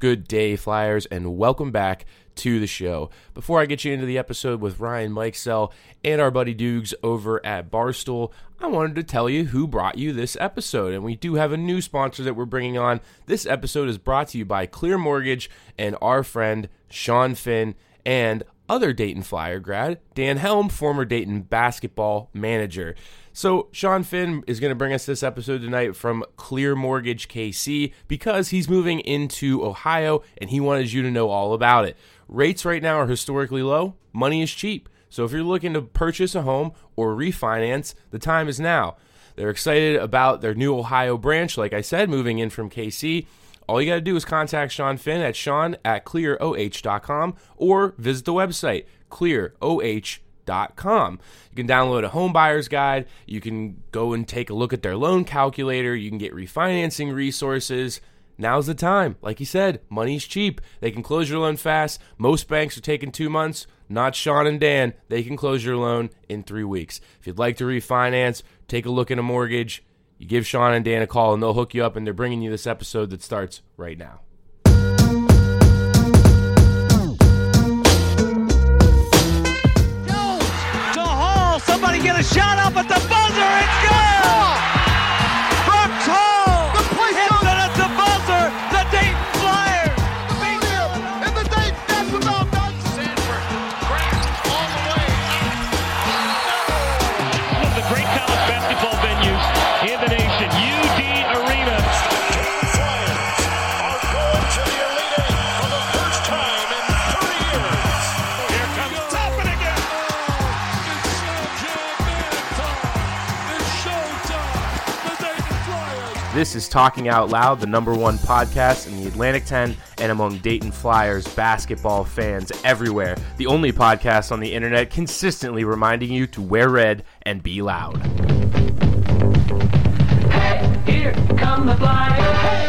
Good day, Flyers, and welcome back to the show. Before I get you into the episode with Ryan Mikesell and our buddy Dukes over at Barstool, I wanted to tell you who brought you this episode. And we do have a new sponsor that we're bringing on. This episode is brought to you by Clear Mortgage and our friend Sean Finn and other Dayton Flyer grad, Dan Helm, former Dayton basketball manager. So, Sean Finn is going to bring us this episode tonight from Clear Mortgage KC because he's moving into Ohio and he wanted you to know all about it. Rates right now are historically low, money is cheap. So, if you're looking to purchase a home or refinance, the time is now. They're excited about their new Ohio branch, like I said, moving in from KC. All you got to do is contact Sean Finn at sean at clearoh.com or visit the website clearoh.com com. You can download a home buyer's guide. You can go and take a look at their loan calculator. You can get refinancing resources. Now's the time. Like you said, money's cheap. They can close your loan fast. Most banks are taking two months. Not Sean and Dan. They can close your loan in three weeks. If you'd like to refinance, take a look at a mortgage, you give Sean and Dan a call and they'll hook you up and they're bringing you this episode that starts right now. This is Talking Out Loud, the number one podcast in the Atlantic 10 and among Dayton Flyers basketball fans everywhere. The only podcast on the internet consistently reminding you to wear red and be loud. Hey, Here come the flyers.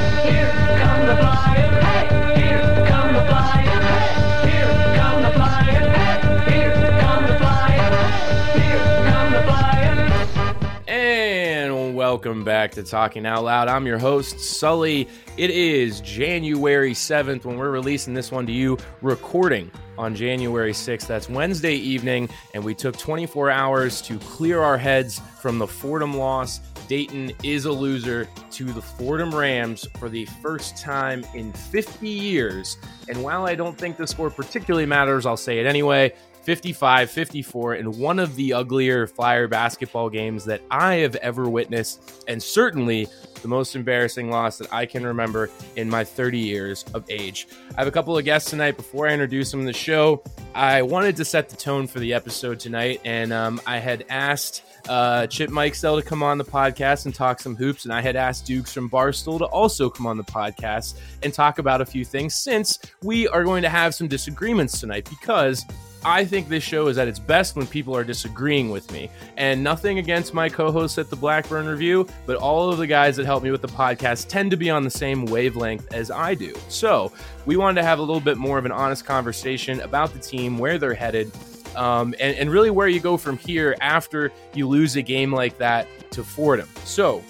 Welcome back to Talking Out Loud. I'm your host, Sully. It is January 7th when we're releasing this one to you, recording on January 6th. That's Wednesday evening, and we took 24 hours to clear our heads from the Fordham loss. Dayton is a loser to the Fordham Rams for the first time in 50 years. And while I don't think the score particularly matters, I'll say it anyway. 55 54 in one of the uglier Flyer basketball games that I have ever witnessed, and certainly the most embarrassing loss that I can remember in my 30 years of age. I have a couple of guests tonight. Before I introduce them to the show, I wanted to set the tone for the episode tonight, and um, I had asked uh, Chip Mikesell to come on the podcast and talk some hoops, and I had asked Dukes from Barstool to also come on the podcast and talk about a few things since we are going to have some disagreements tonight because I think this show is at its best when people are disagreeing with me. And nothing against my co hosts at the Blackburn Review, but all of the guys that help me with the podcast tend to be on the same wavelength as I do. So we wanted to have a little bit more of an honest conversation about the team, where they're headed, um, and, and really where you go from here after you lose a game like that to Fordham. So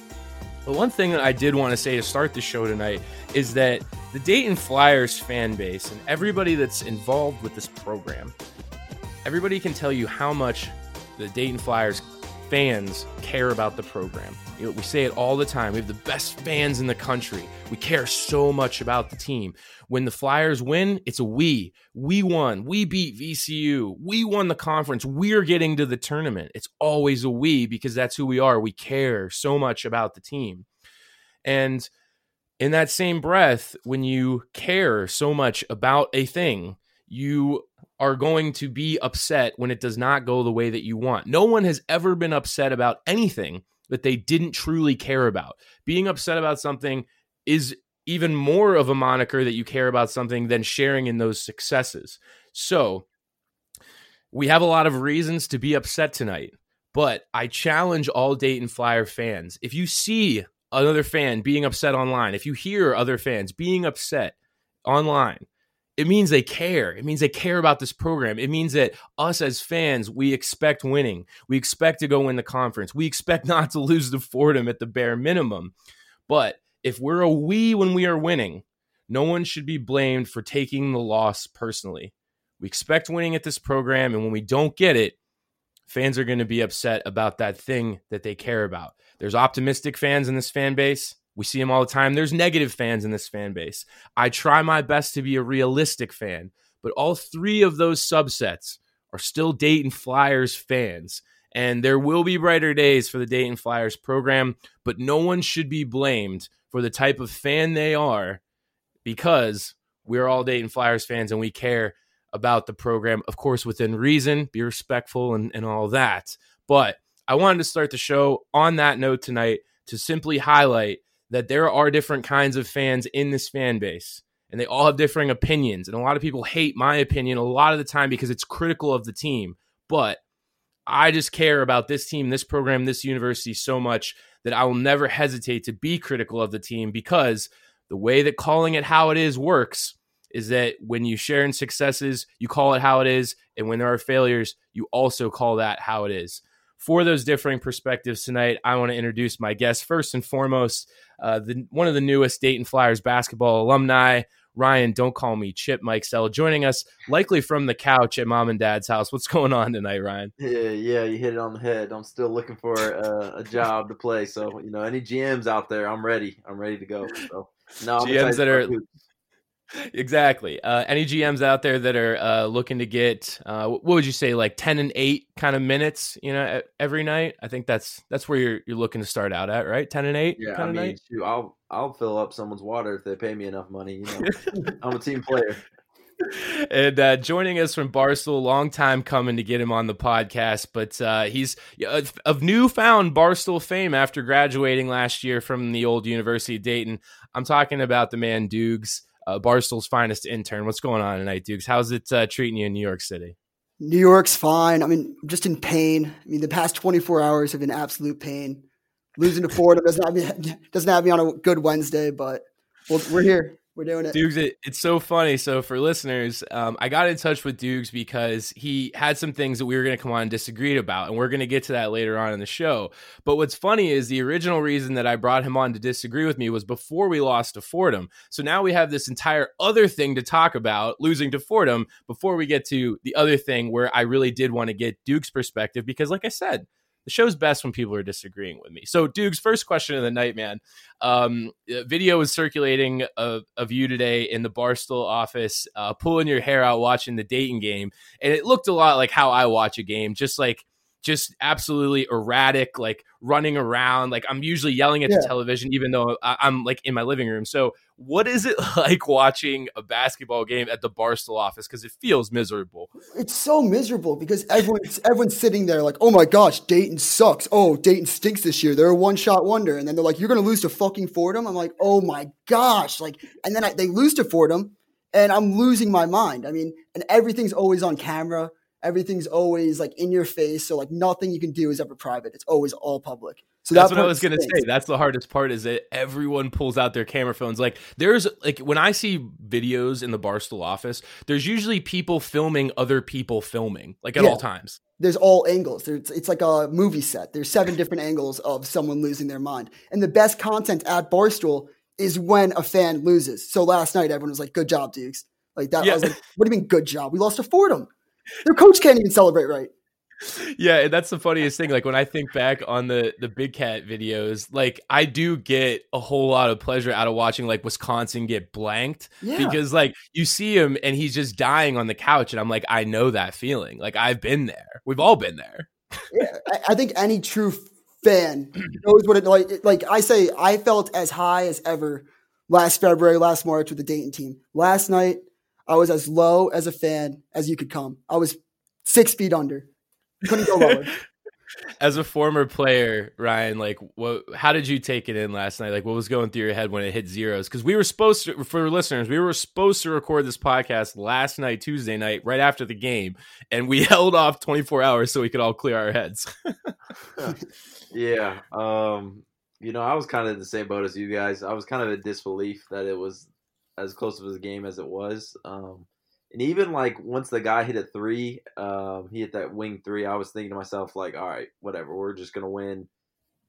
the one thing that I did want to say to start the show tonight is that the Dayton Flyers fan base and everybody that's involved with this program, everybody can tell you how much the Dayton Flyers fans care about the program. You know, we say it all the time. We have the best fans in the country. We care so much about the team. When the Flyers win, it's a we. We won. We beat VCU. We won the conference. We're getting to the tournament. It's always a we because that's who we are. We care so much about the team. And in that same breath, when you care so much about a thing, you are going to be upset when it does not go the way that you want. No one has ever been upset about anything that they didn't truly care about. Being upset about something is even more of a moniker that you care about something than sharing in those successes. So, we have a lot of reasons to be upset tonight, but I challenge all Dayton Flyer fans. If you see another fan being upset online, if you hear other fans being upset online, it means they care. It means they care about this program. It means that us as fans, we expect winning. We expect to go win the conference. We expect not to lose to Fordham at the bare minimum. But if we're a we when we are winning, no one should be blamed for taking the loss personally. We expect winning at this program, and when we don't get it, fans are going to be upset about that thing that they care about. There's optimistic fans in this fan base. We see them all the time. There's negative fans in this fan base. I try my best to be a realistic fan, but all three of those subsets are still Dayton Flyers fans. And there will be brighter days for the Dayton Flyers program, but no one should be blamed for the type of fan they are because we're all Dayton Flyers fans and we care about the program, of course, within reason, be respectful and, and all that. But I wanted to start the show on that note tonight to simply highlight that there are different kinds of fans in this fan base and they all have differing opinions. And a lot of people hate my opinion a lot of the time because it's critical of the team. But I just care about this team, this program, this university so much that I will never hesitate to be critical of the team because the way that calling it how it is works is that when you share in successes, you call it how it is. And when there are failures, you also call that how it is. For those differing perspectives tonight, I want to introduce my guest. First and foremost, uh, the, one of the newest Dayton Flyers basketball alumni, Ryan, don't call me Chip Mikesell, joining us likely from the couch at mom and dad's house. What's going on tonight, Ryan? Yeah, yeah, you hit it on the head. I'm still looking for a, a job to play. So, you know, any GMs out there, I'm ready. I'm ready to go. So, no, I'm GMs that are. Exactly. Uh, any GMs out there that are uh, looking to get uh, what would you say, like ten and eight kind of minutes, you know, every night? I think that's that's where you're you're looking to start out at, right? Ten and eight. Yeah, I kind of mean, shoot, I'll I'll fill up someone's water if they pay me enough money. You know, I'm a team player. and uh, joining us from Barstool, long time coming to get him on the podcast, but uh, he's of newfound Barstool fame after graduating last year from the old University of Dayton. I'm talking about the man Dukes, uh, Barstool's finest intern. What's going on tonight, Dukes? How's it uh, treating you in New York City? New York's fine. I mean, just in pain. I mean, the past 24 hours have been absolute pain. Losing to Fordham doesn't have me doesn't have me on a good Wednesday, but well, we're here. We're doing it. Dukes, it, it's so funny. So for listeners, um, I got in touch with Dukes because he had some things that we were going to come on and disagree about, and we're going to get to that later on in the show. But what's funny is the original reason that I brought him on to disagree with me was before we lost to Fordham. So now we have this entire other thing to talk about, losing to Fordham, before we get to the other thing where I really did want to get Duke's perspective because, like I said, the show's best when people are disagreeing with me. So, Duke's first question of the night, man. Um, video is circulating of, of you today in the Barstool office, uh, pulling your hair out watching the Dayton game, and it looked a lot like how I watch a game, just like just absolutely erratic, like running around. Like I'm usually yelling at the television, even though I'm like in my living room. So, what is it like watching a basketball game at the Barstool office? Because it feels miserable. It's so miserable because everyone's everyone's sitting there like, oh my gosh, Dayton sucks. Oh, Dayton stinks this year. They're a one shot wonder, and then they're like, you're gonna lose to fucking Fordham. I'm like, oh my gosh, like, and then I, they lose to Fordham, and I'm losing my mind. I mean, and everything's always on camera. Everything's always like in your face. So like nothing you can do is ever private. It's always all public. So That's that what I was gonna say. That's the hardest part is that everyone pulls out their camera phones. Like there's like when I see videos in the Barstool office, there's usually people filming other people filming, like at Yeah. all times. there's all angles. There's, it's like a movie set. There's seven different angles of someone losing their mind. And the best content at Barstool is when a fan loses. So last night, everyone was like, good job, Dukes. Like that. Yeah. I was like, what do you mean, good job? We lost to Fordham. Their coach can't even celebrate right. yeah, and that's the funniest thing. Like when I think back on the the Big Cat videos, like I do get a whole lot of pleasure out of watching like Wisconsin get blanked Yeah. because like you see him and he's just dying on the couch, and I'm like, I know that feeling. Like I've been there. We've all been there. Yeah, I, I think any true fan knows what it like. Like I say, I felt as high as ever last February, last March with the Dayton team. Last night, I was as low as a fan as you could come. I was six feet under. Couldn't go lower. As a former player, Ryan, like what? How did you take it in last night? Like what was going through your head when it hit zeros? Because we were supposed to, for listeners, we were supposed to record this podcast last night, Tuesday night, right after the game, and we held off 24 hours so we could all clear our heads. Yeah. Um, you know, I was kind of in the same boat as you guys. I was kind of in disbelief that it was as close of a game as it was. Um, and even like once the guy hit a three, um, he hit that wing three. I was thinking to myself, like, all right, whatever, we're just gonna win.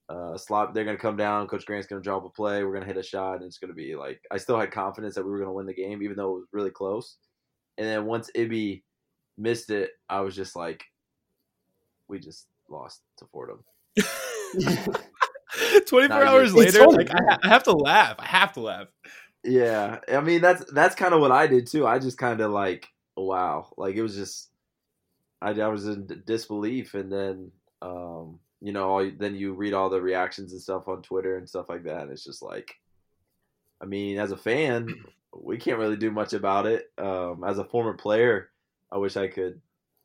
Uh, slot, they're gonna come down. Coach Grant's gonna drop a play. We're gonna hit a shot, and it's gonna be like. I still had confidence that we were gonna win the game, even though it was really close. And then once Ibby missed it, I was just like, we just lost to Fordham. 24 Nah, hours it's later, like I, ha- I have to laugh. I have to laugh. Yeah, I mean that's that's kind of what I did too. I just kind of like wow, like it was just I, I was in disbelief, and then um, you know all, then you read all the reactions and stuff on Twitter and stuff like that. And it's just like, I mean, as a fan, we can't really do much about it. Um, as a former player, I wish I could.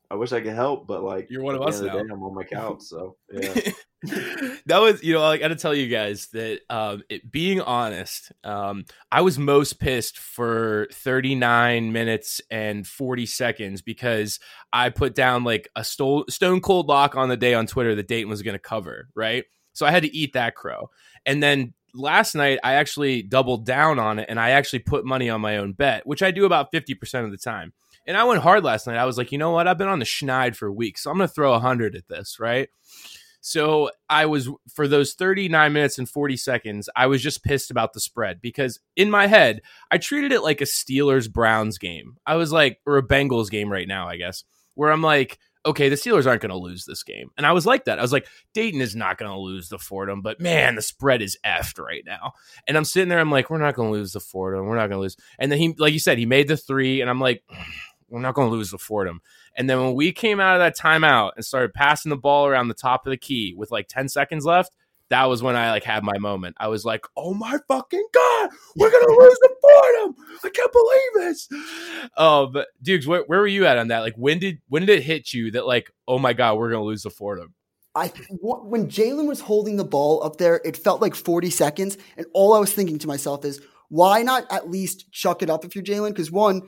I wish I could help, but like You're one of us now. day, I'm on my couch, so yeah. that was, you know, I got to tell you guys that um, it, being honest, um, I was most pissed for 39 minutes and 40 seconds because I put down like a stole, stone cold lock on the day on Twitter that Dayton was going to cover, right? So I had to eat that crow. And then last night, I actually doubled down on it and I actually put money on my own bet, which I do about 50% of the time. And I went hard last night. I was like, you know what? I've been on the schneid for weeks. So I'm going to throw 100 at this, right? So I was for those 39 minutes and 40 seconds, I was just pissed about the spread because in my head, I treated it like a Steelers Browns game. I was like, or a Bengals game right now, I guess, where I'm like, okay, the Steelers aren't going to lose this game. And I was like that. I was like, Dayton is not going to lose the Fordham, but man, the spread is effed right now. And I'm sitting there, I'm like, we're not going to lose the Fordham. We're not going to lose. And then he, like you said, he made the three, and I'm like, we're not going to lose the Fordham. And then when we came out of that timeout and started passing the ball around the top of the key with like 10 seconds left, that was when I like had my moment. I was like, "Oh my fucking god, we're gonna lose the Fordham! I can't believe this." Oh, but Dukes, where, where were you at on that? Like, when did when did it hit you that like, oh my god, we're gonna lose the Fordham? I when Jalen was holding the ball up there, it felt like 40 seconds, and all I was thinking to myself is, why not at least chuck it up if you're Jalen? Because uh, one-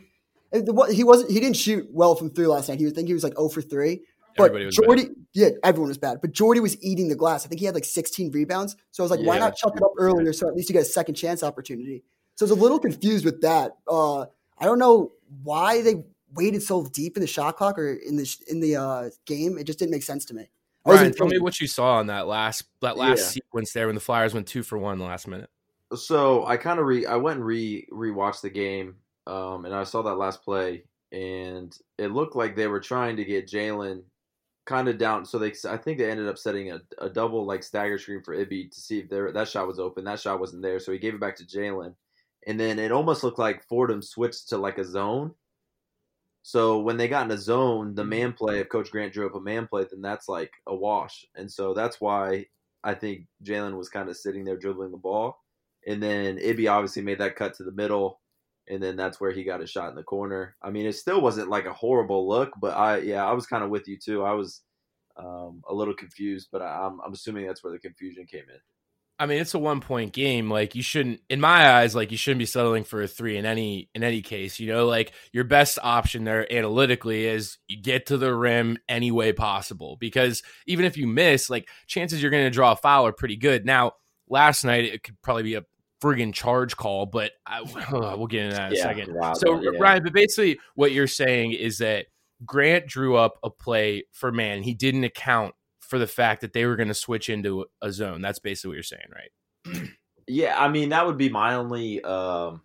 he wasn't he didn't shoot well from three last night. He was I think he was like 0 for three. But Everybody was bad. Jordy, yeah, everyone was bad. But Jordy was eating the glass. I think he had like 16 rebounds. So I was like, why not chuck it up earlier so at least you get a second chance opportunity? So I was a little confused with that. Uh, I don't know why they waited so deep in the shot clock or in the in the uh, game. It just didn't make sense to me. I Ryan, wasn't tell me what you saw on that last that last Yeah. sequence there when the Flyers went two for one last minute. So I kind of re I went and re rewatched the game, um, and I saw that last play, and it looked like they were trying to get Jalen kind of down. So they I think they ended up setting a, a double like stagger screen for Ibby to see if there that shot was open. That shot wasn't there, so he gave it back to Jalen, and then it almost looked like Fordham switched to like a zone. So when they got in a zone, the man play, if Coach Grant drew up a man play, then that's like a wash. And so that's why I think Jalen was kind of sitting there dribbling the ball. And then Ibby obviously made that cut to the middle. And then that's where he got a shot in the corner. I mean, it still wasn't like a horrible look, but I, yeah, I was kind of with you too. I was um, a little confused, but I, I'm, I'm assuming that's where the confusion came in. I mean, it's a one point game. Like you shouldn't, in my eyes, like you shouldn't be settling for a three in any in any case. You know, like your best option there analytically is you get to the rim any way possible because even if you miss, like chances you're going to draw a foul are pretty good. Now, last night it could probably be a friggin' charge call, but I, we'll get into that in a second. wow, so, yeah. Ryan, but basically, what you're saying is that Grant drew up a play for man. He didn't account for the fact that they were going to switch into a zone. That's basically what you're saying, right? Yeah, I mean that would be my only um,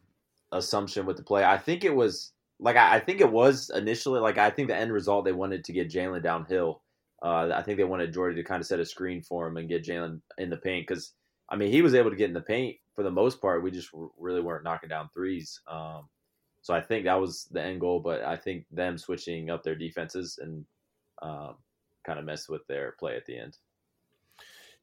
assumption with the play. I think it was like I, I think it was initially like I think the end result they wanted to get Jalen downhill Uh, I think they wanted Jordy to kind of set a screen for him and get Jalen in the paint because I mean he was able to get in the paint for the most part. We just r- really weren't knocking down threes. Um, so I think that was the end goal. But I think them switching up their defenses and um, kind of messed with their play at the end.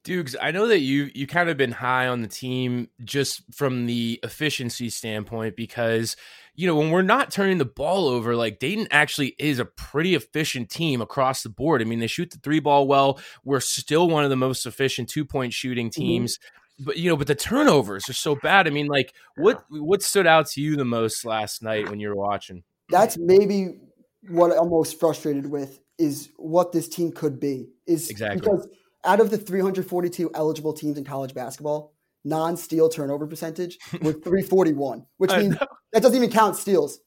Dukes, I know that you you kind of been high on the team just from the efficiency standpoint because you know when we're not turning the ball over, like Dayton actually is a pretty efficient team across the board. I mean, they shoot the three ball well. We're still one of the most efficient two point shooting teams. But you know, but the turnovers are so bad. I mean, like what what stood out to you the most last night when you were watching? That's maybe what I'm most frustrated with is what this team could be. Is Exactly. because out of the 342 eligible teams in college basketball, non-steal turnover percentage was 341, which means that doesn't even count steals.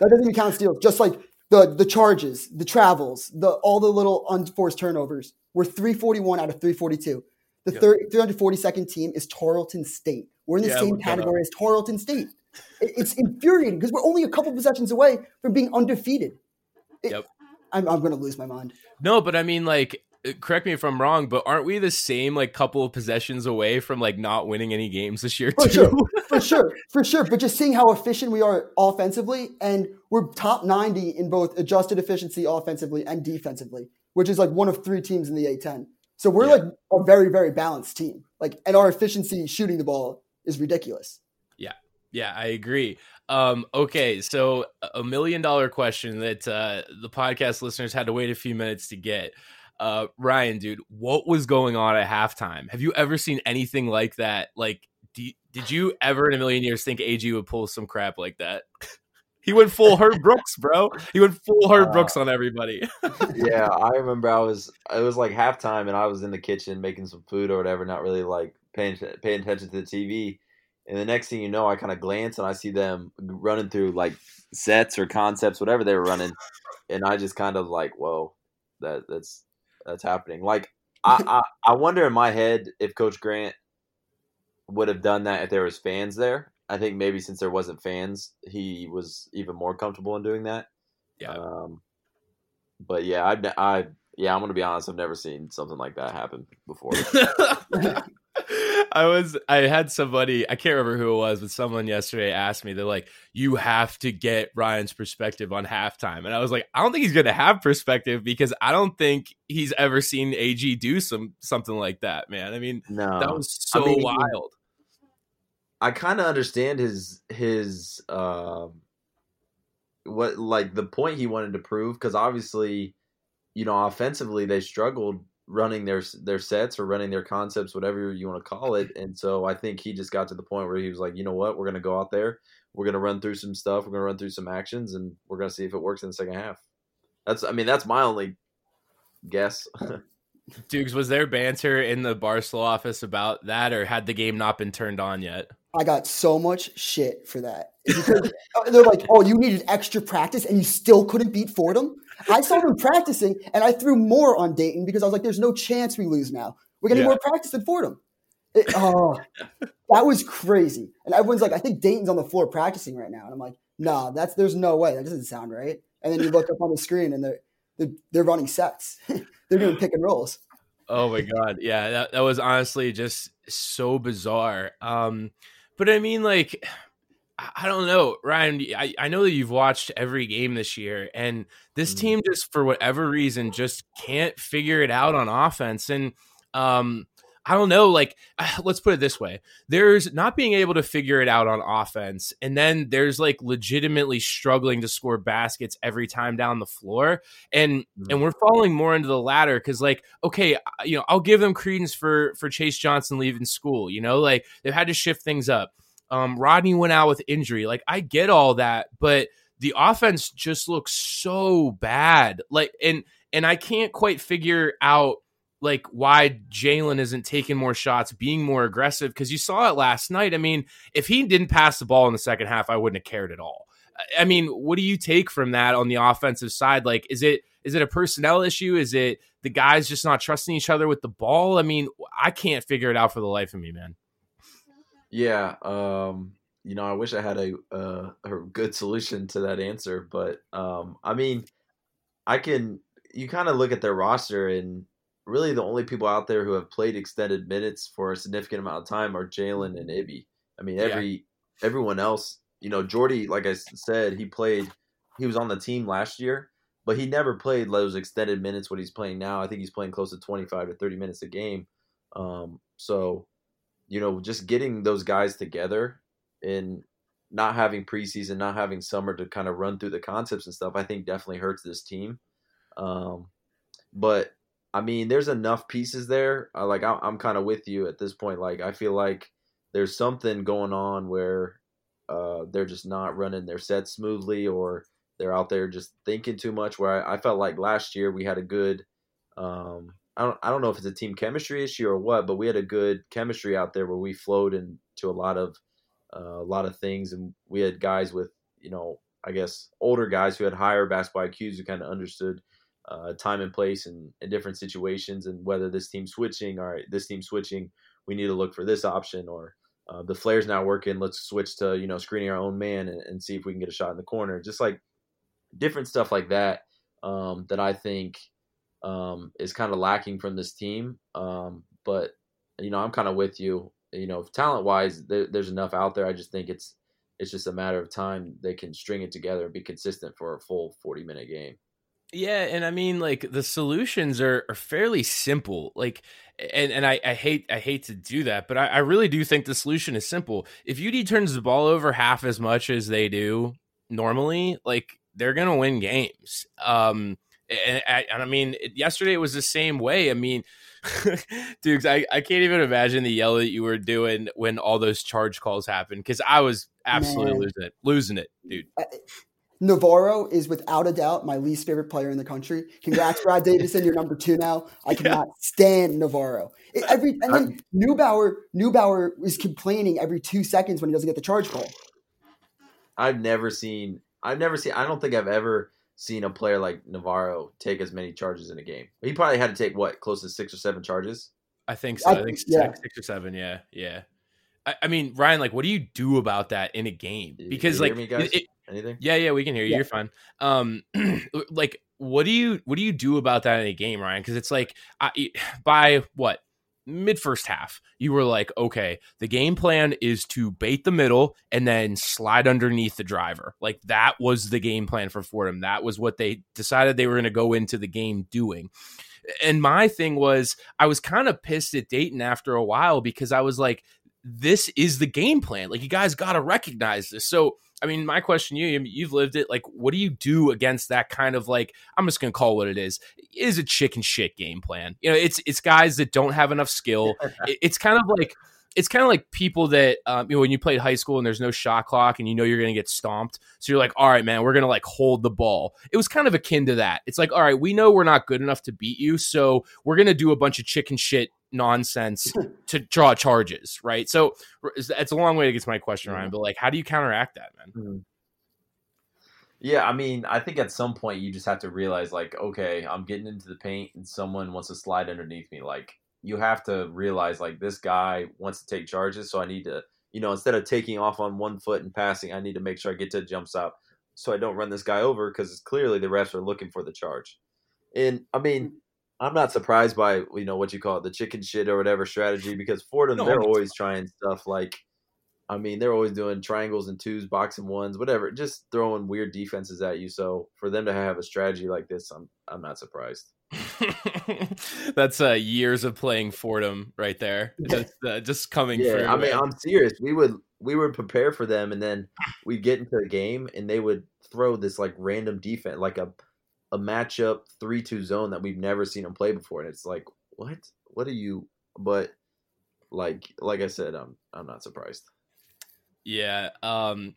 That doesn't even count steals. Just like the the charges, the travels, the all the little unforced turnovers were 341 out of 342. The Yep. third 342nd team is Tarleton State. We're in the Yeah, same look that up. category as Tarleton State. It- It's infuriating because we're only a couple possessions away from being undefeated. It- Yep. I'm, I'm going to lose my mind. No, but I mean, like, uh, correct me if I'm wrong, but aren't we the same like couple of possessions away from like not winning any games this year For too? sure, for sure, for sure. But just seeing how efficient we are offensively, and we're top 90 in both adjusted efficiency offensively and defensively, which is like one of three teams in the A10. So we're Yeah. like a very, very balanced team. Like, and our efficiency shooting the ball is ridiculous. Yeah, Yeah, I agree. Um, okay, so a million dollar question that uh, the podcast listeners had to wait a few minutes to get. Uh, Ryan, dude, what was going on at halftime? Have you ever seen anything like that? Like, do did you ever in a million years think AG would pull some crap like that? he went full Herb Brooks, bro. He went full Herb Uh, Brooks on everybody. yeah, I remember I was it was like halftime and I was in the kitchen making some food or whatever, not really like paying paying attention to the TV. And the next thing you know, I kind of glance and I see them running through like sets or concepts, whatever they were running, and I just kind of like, whoa, that that's that's happening. Like I, I I wonder in my head if Coach Grant would have done that if there was fans there. I think maybe since there wasn't fans, he was even more comfortable in doing that. Yeah. Um, but yeah, I, I, yeah, I'm gonna be honest. I've never seen something like that happen before. I was I had somebody I can't remember who it was, but someone yesterday asked me, they're like, You have to get Ryan's perspective on halftime. And I was like, I don't think he's gonna have perspective because I don't think he's ever seen AG do some something like that, man. I mean, No, that was so I mean, wild. I kind of understand his his um what like the point he wanted to prove because obviously, you know, offensively they struggled running their their sets or running their concepts, whatever you want to call it. And so I think he just got to the point where he was like, you know what, we're gonna go out there, we're gonna run through some stuff, we're gonna run through some actions, and we're gonna see if it works in the second half. That's I mean that's my only guess. Dukes, was there banter in the Barstool office about that, or had the game not been turned on yet? I got so much shit for that. Because uh, they're like, oh, you needed extra practice and you still couldn't beat Fordham? I saw them practicing and I threw more on Dayton because I was like, there's no chance we lose now. We're getting Yeah. more practice than Fordham. It- oh, that was crazy. And everyone's like, I think Dayton's on the floor practicing right now. And I'm like, nah, that's there's no way. That doesn't sound right. And then you look up on the screen and they're they're, they're running sets. they're doing pick and rolls. Oh my god, yeah, that that was honestly just so bizarre. Um, but I mean, like, I don't know, Ryan. I, I know that you've watched every game this year, and this Mhm. team just for whatever reason just can't figure it out on offense. And um, I don't know, like, let's put it this way: there's not being able to figure it out on offense, and then there's like legitimately struggling to score baskets every time down the floor and and we're falling more into the latter because like okay you know i'll give them credence for for chase johnson leaving school you know like they've had to shift things up. Um rodney went out with injury like i get all that but the offense just looks so bad like and and i can't quite figure out like why Jalen isn't taking more shots, being more aggressive. Because you saw it last night. I mean, if he didn't pass the ball in the second half, I wouldn't have cared at all. I- mean, what do you take from that on the offensive side? Like, is it is it a personnel issue? Is it the guys just not trusting each other with the ball? I mean, I can't figure it out for the life of me, man. Yeah, um, you know, I wish I had a uh, a good solution to that answer, but um, I mean, I can you kind of look at their roster, and really the only people out there who have played extended minutes for a significant amount of time are Jalen and Ibby. I mean, Yeah. every everyone else, you know, Jordy, like I said, he played. He was on the team last year, but he never played those extended minutes. What he's playing now, I think he's playing close to twenty five to thirty minutes a game. Um, so, you know, just getting those guys together and not having preseason, not having summer to kind of run through the concepts and stuff, I think definitely hurts this team. Um, but I mean, there's enough pieces there. Uh, like I'm, I'm kind of with you at this point. Like I feel like there's something going on where uh, they're just not running their sets smoothly, or they're out there just thinking too much. Where I, I felt like last year we had a good. Um, I don't, I don't know if it's a team chemistry issue or what, but we had a good chemistry out there where we flowed into a lot of uh, a lot of things, and we had guys with you know I guess older guys who had higher basketball IQs who kind of understood uh, time and place and in different situations, and whether this team switching, right, this team switching, we need to look for this option, or uh, the flare's not working, let's switch to you know screening our own man and, and see if we can get a shot in the corner, just like different stuff like that um, that I think um, is kind of lacking from this team. Um, but you know, I'm kind of with you. You know, talent wise, there, there's enough out there. I just think it's it's just a matter of time they can string it together and be consistent for a full 40 minute game. Yeah, and I mean like the solutions are, are fairly simple. Like and, and I, I hate I hate to do that, but I, I really do think the solution is simple. If UD turns the ball over half as much as they do normally, like they're gonna win games. Um and I, and I mean yesterday it was the same way. I mean dudes, I, I can't even imagine the yell that you were doing when all those charge calls happened because I was absolutely Man. losing it. Losing it, dude. Navarro is without a doubt my least favorite player in the country. Congrats, Brad Davison. You're number two now. I cannot stand Navarro. It- every and then Neubauer Neubauer is complaining every two seconds when he doesn't get the charge call. I've never seen I've never seen I don't think I've ever seen a player like Navarro take as many charges in a game. He probably had to take what, close to six or seven charges? I think so. I- I, think yeah. six, six or seven. Yeah, yeah. I, I mean, Ryan, like, what do you do about that in a game? Because, you like, hear me, guys? it- it- Anything? yeah, yeah, we can hear you. Yeah. You're fine. Um, like, what do you what do you do about that in a game, Ryan? Because it's like, I, by what mid first half, you were like, okay, the game plan is to bait the middle and then slide underneath the driver. Like that was the game plan for Fordham. That was what they decided they were going to go into the game doing. And my thing was, I was kind of pissed at Dayton after a while because I was like, this is the game plan. Like, you guys got to recognize this. So, I mean, my question to you, you've lived it. Like, what do you do against that kind of like, I'm just going to call what it is, is a chicken shit game plan. You know, it's, it's guys that don't have enough skill. It- it's kind of like, it's kind of like people that, um, you know, when you played high school and there's no shot clock and you know you're going to get stomped. So you're like, all right, man, we're going to like hold the ball. It was kind of akin to that. It's like, all right, we know we're not good enough to beat you. So we're going to do a bunch of chicken shit nonsense to draw charges, right? So it's a long way to get to my question, Ryan, mm-hmm. but like, how do you counteract that, man? Mm-hmm. Yeah, I mean, I think at some point you just have to realize, like, okay, I'm getting into the paint and someone wants to slide underneath me. Like, you have to realize, like, this guy wants to take charges, so I need to, you know, instead of taking off on one foot and passing, I need to make sure I get to a jump stop so I don't run this guy over because it's clearly the refs are looking for the charge. And I mean, mm-hmm. I'm not surprised by you know what you call it, the chicken shit or whatever strategy because Fordham No, they're always trying stuff like I mean, they're always doing triangles and twos, boxing ones, whatever, just throwing weird defenses at you. So for them to have a strategy like this, I'm I'm not surprised. That's uh, years of playing Fordham right there. Just, uh, just coming Yeah, through. I mean. I'm serious. We would we would prepare for them, and then we'd get into the game, and they would throw this like random defense, like a a matchup three two zone that we've never seen them play before, and it's like, what? What are you? But like like I said, I'm I'm not surprised. Yeah. Um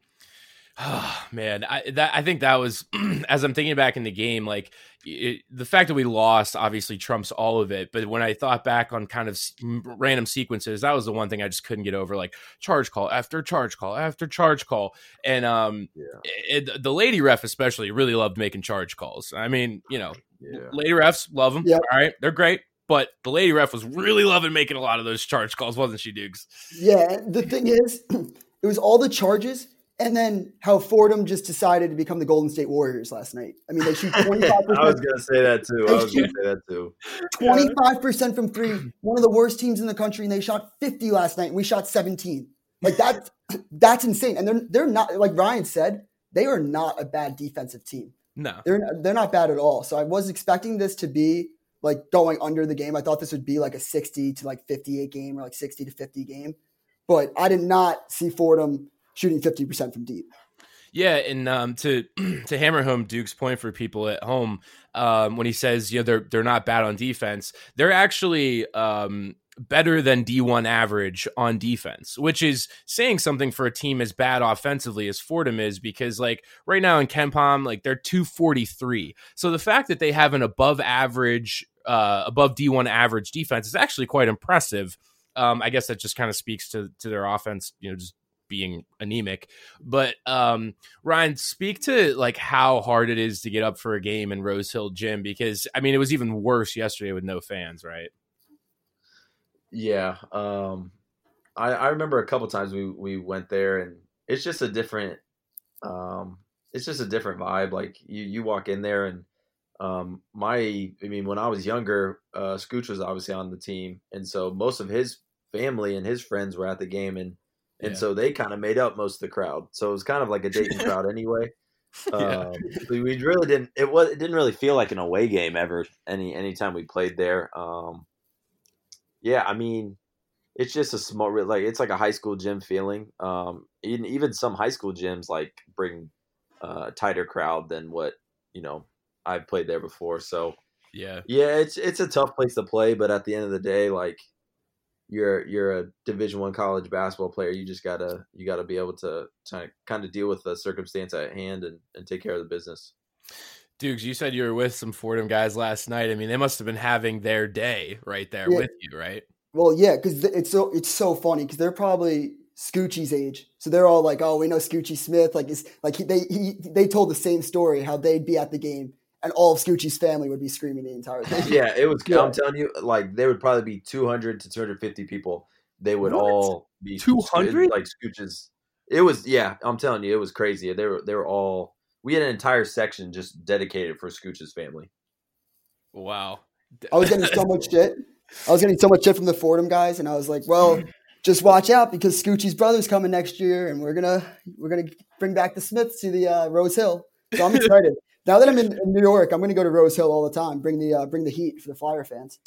man, I that I think that was as I'm thinking back in the game, like it, the fact that we lost obviously trumps all of it. But when I thought back on kind of s- random sequences, that was the one thing I just couldn't get over. Like charge call after charge call after charge call, and um, Yeah, it, the lady ref especially really loved making charge calls. I mean, you know, yeah. lady refs love them. Yep. All right, they're great. But the lady ref was really loving making a lot of those charge calls, wasn't she, Dukes? Yeah, the thing is, it was all the charges and then how Fordham just decided to become the Golden State Warriors last night. I mean, they shoot 25%, I was gonna say that too. I was gonna say that too. 25% from three, one of the worst teams in the country, and they shot 50 last night, and we shot 17. Like that's that's insane. And they're they're not like Ryan said, they are not a bad defensive team. No. They're they're not bad at all. So I was expecting this to be like going under the game. I thought this would be like a 60 to like 58 game or like 60 to 50 game. But I did not see Fordham shooting 50% from deep. Yeah, and um, to to hammer home Duke's point for people at home, um, when he says you know they're they're not bad on defense, they're actually um, better than D1 average on defense, which is saying something for a team as bad offensively as Fordham is, because like right now in KenPom, like they're 243. So the fact that they have an above average, uh, above D1 average defense is actually quite impressive. Um, I guess that just kind of speaks to to their offense, you know, just being anemic. But um, Ryan, speak to like how hard it is to get up for a game in Rose Hill Gym because I mean it was even worse yesterday with no fans, right? Yeah. Um, I, I remember a couple times we, we went there and it's just a different, um, it's just a different vibe. Like you, you walk in there and, um, my, I mean, when I was younger, uh, Scooch was obviously on the team. And so most of his family and his friends were at the game and, and Yeah. so they kind of made up most of the crowd. So it was kind of like a Dayton crowd anyway. Um, we, we really didn't. It was. It didn't really feel like an away game ever. Any anytime we played there. Um, yeah, I mean, it's just a small. Like it's like a high school gym feeling. Um, even even some high school gyms like bring uh, tighter crowd than what you know I've played there before. So Yeah. yeah, it's it's a tough place to play. But at the end of the day, like you're you're a Division One college basketball player. You just gotta you gotta be able to kind of deal with the circumstance at hand and, and take care of the business. Dukes, you said you were with some Fordham guys last night. I mean, they must have been having their day right there Yeah. with you, right? Well, yeah, because it's so it's so funny because they're probably Scoochie's age, so they're all like, "Oh, we know Scoochie Smith." Like, it's like he, they he, they told the same story how they'd be at the game and all of Scoochie's family would be screaming the entire time. Yeah, it was. Yeah. I'm telling you, like there would probably be 200 to 250 people. They would What? all be 200? like Scooch's. It was yeah. I'm telling you, it was crazy. They were they were all. We had an entire section just dedicated for Scooch's family. Wow. I was getting so much shit. I was getting so much shit from the Fordham guys, and I was like, "Well, just watch out because Scoochie's brother's coming next year, and we're gonna we're gonna bring back the Smiths to the uh, Rose Hill." So I'm excited. Now that I'm in, in New York, I'm gonna go to Rose Hill all the time. Bring the uh, bring the heat for the Flyer fans.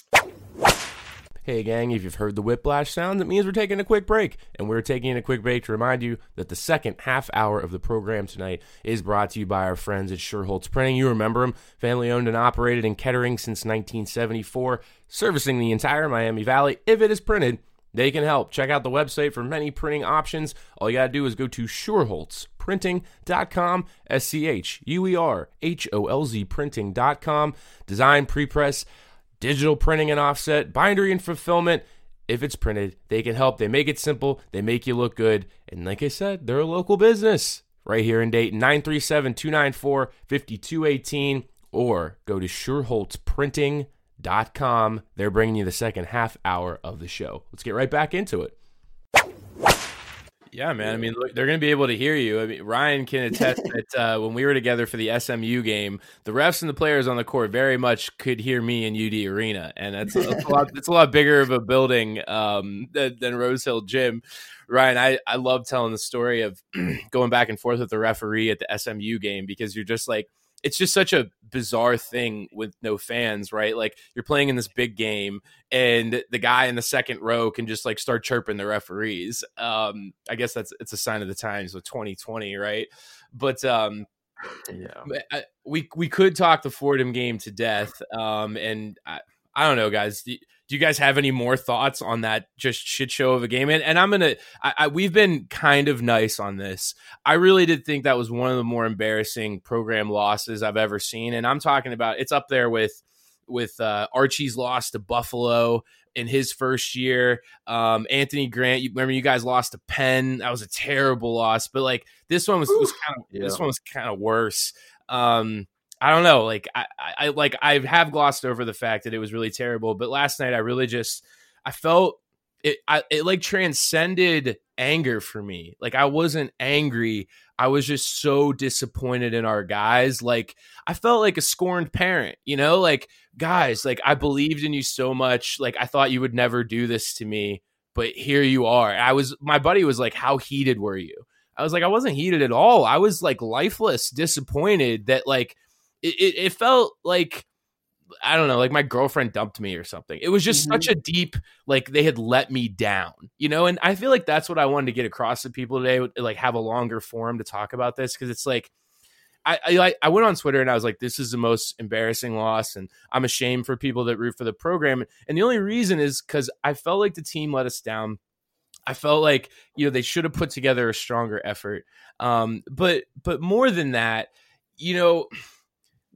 Hey, gang, if you've heard the whiplash sound, it means we're taking a quick break. And we're taking a quick break to remind you that the second half hour of the program tonight is brought to you by our friends at Schuerholz Printing. You remember them, family owned and operated in Kettering since 1974, servicing the entire Miami Valley. If it is printed, they can help. Check out the website for many printing options. All you got to do is go to SchuerholzPrinting.com, S C H U E R H O L Z printing.com. Design, prepress, digital printing and offset, bindery and fulfillment. If it's printed, they can help. They make it simple, they make you look good. And like I said, they're a local business right here in Dayton, 937 294 5218, or go to SchuerholzPrinting.com. They're bringing you the second half hour of the show. Let's get right back into it. Yeah, man. I mean, look, they're going to be able to hear you. I mean, Ryan can attest that uh, when we were together for the SMU game, the refs and the players on the court very much could hear me in UD Arena, and that's, that's a lot. It's a lot bigger of a building um, than, than Rose Hill Gym. Ryan, I, I love telling the story of going back and forth with the referee at the SMU game because you're just like, it's just such a bizarre thing with no fans, right? Like you're playing in this big game and the guy in the second row can just like start chirping the referees. Um, I guess that's it's a sign of the times with 2020, right? But um, Yeah. I, we we could talk the Fordham game to death. Um, and I, I don't know, guys. Do, you guys have any more thoughts on that just shit show of a game? And, and I'm gonna. I, I, we've been kind of nice on this. I really did think that was one of the more embarrassing program losses I've ever seen. And I'm talking about it's up there with with uh, Archie's loss to Buffalo in his first year. Um, Anthony Grant, you remember you guys lost to Penn. That was a terrible loss, but like this one was, was kind of Yeah. this one was kind of worse. Um, I don't know. Like I, I, like I have glossed over the fact that it was really terrible, but last night I really just I felt it I, it like transcended anger for me. Like I wasn't angry. I was just so disappointed in our guys. Like I felt like a scorned parent, you know? Like guys, like I believed in you so much. Like I thought you would never do this to me, but here you are. I was my buddy was like, "How heated were you?" I was like, "I wasn't heated at all. I was like lifeless, disappointed that like it, it, it felt like I don't know, like my girlfriend dumped me or something. It was just Mhm. such a deep, like they had let me down, you know. And I feel like that's what I wanted to get across to people today, like have a longer forum to talk about this because it's like. I, I I went on Twitter and I was like, "This is the most embarrassing loss," and I'm ashamed for people that root for the program. And the only reason is because I felt like the team let us down. I felt like you know they should have put together a stronger effort. Um, but but more than that, you know,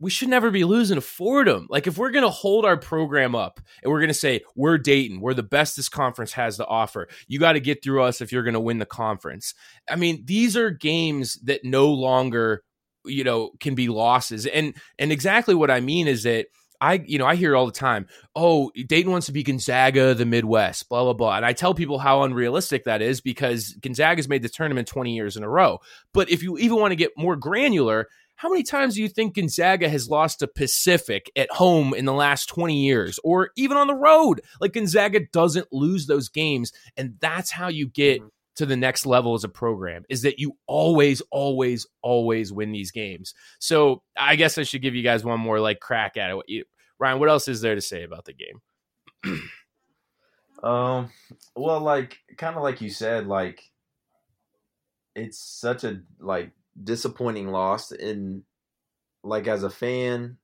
we should never be losing to Fordham. Like if we're going to hold our program up and we're going to say we're Dayton, we're the best this conference has to offer. You got to get through us if you're going to win the conference. I mean, these are games that no longer, you know, can be losses. And and exactly what I mean is that I, you know, I hear all the time, oh, Dayton wants to be Gonzaga, the Midwest, blah, blah, blah. And I tell people how unrealistic that is because Gonzaga's made the tournament 20 years in a row. But if you even want to get more granular, how many times do you think Gonzaga has lost to Pacific at home in the last 20 years or even on the road? Like Gonzaga doesn't lose those games. And that's how you get to the next level as a program is that you always, always, always win these games. So I guess I should give you guys one more like crack at it. Ryan, what else is there to say about the game? Um, well, like kind of like you said, like it's such a like disappointing loss, and like as a fan,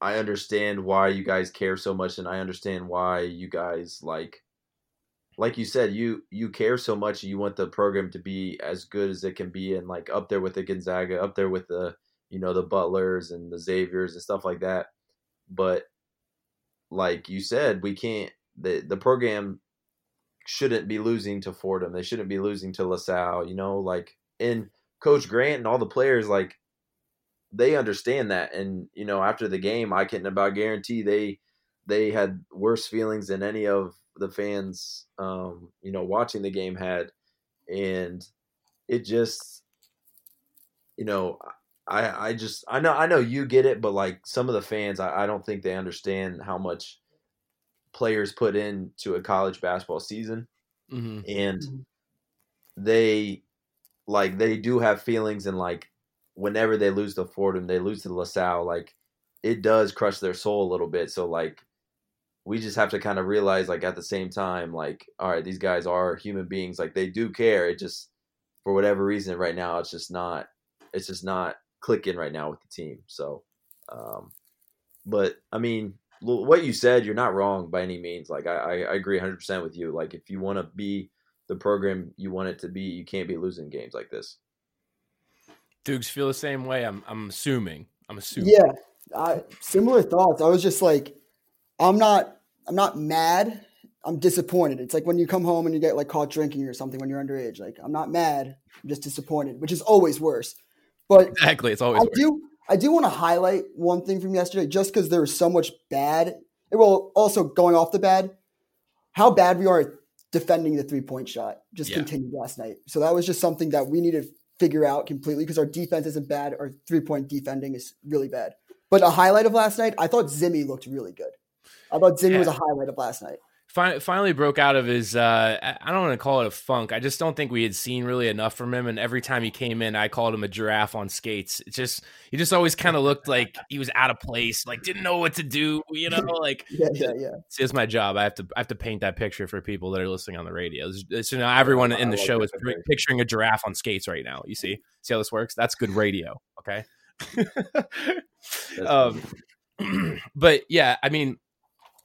I understand why you guys care so much, and I understand why you guys like, like you said, you you care so much, you want the program to be as good as it can be, and like up there with the Gonzaga, up there with the you know the Butlers and the Xaviers and stuff like that, but like you said, we can't the the program shouldn't be losing to Fordham. They shouldn't be losing to LaSalle. You know, like and Coach Grant and all the players like they understand that. And you know, after the game, I can about guarantee they they had worse feelings than any of the fans, um, you know, watching the game had, and it just, you know. I, I just I know I know you get it, but like some of the fans, I, I don't think they understand how much players put into a college basketball season Mm-hmm. and they like they do have feelings and like whenever they lose to Fordham, they lose to LaSalle, like it does crush their soul a little bit. So like we just have to kind of realize like at the same time, like, all right, these guys are human beings, like they do care. It just for whatever reason right now it's just not it's just not clicking right now with the team. So um but I mean what you said, you're not wrong by any means. Like I, I, agree 100 percent with you. Like if you want to be the program you want it to be, you can't be losing games like this. Dukes feel the same way. I'm I'm assuming. I'm assuming. Yeah, I, similar thoughts. I was just like, I'm not, I'm not mad. I'm disappointed. It's like when you come home and you get like caught drinking or something when you're underage. Like I'm not mad. I'm just disappointed, which is always worse. But Exactly. It's always I worse. do, I do want to highlight one thing from yesterday, just because there was so much bad. Well, also going off the bad, how bad we are at defending the three point shot just Yeah. continued last night. So that was just something that we need to figure out completely because our defense isn't bad. Our three point defending is really bad. But a highlight of last night, I thought Zimi looked really good. I thought Zimi Yeah. was a highlight of last night. Fin- finally broke out of his uh I- don't want to call it a funk. I just don't think we had seen really enough from him and every time he came in I called him a giraffe on skates. It just he just always kind of looked like he was out of place, like didn't know what to do, you know, like Yeah, yeah, yeah. See, it's my job. I have to I have to paint that picture for people that are listening on the radio. It's, it's, you know, everyone in the I show is picture. picturing a giraffe on skates right now. You see, see how this works? That's good radio. Okay. Um, but yeah, I mean,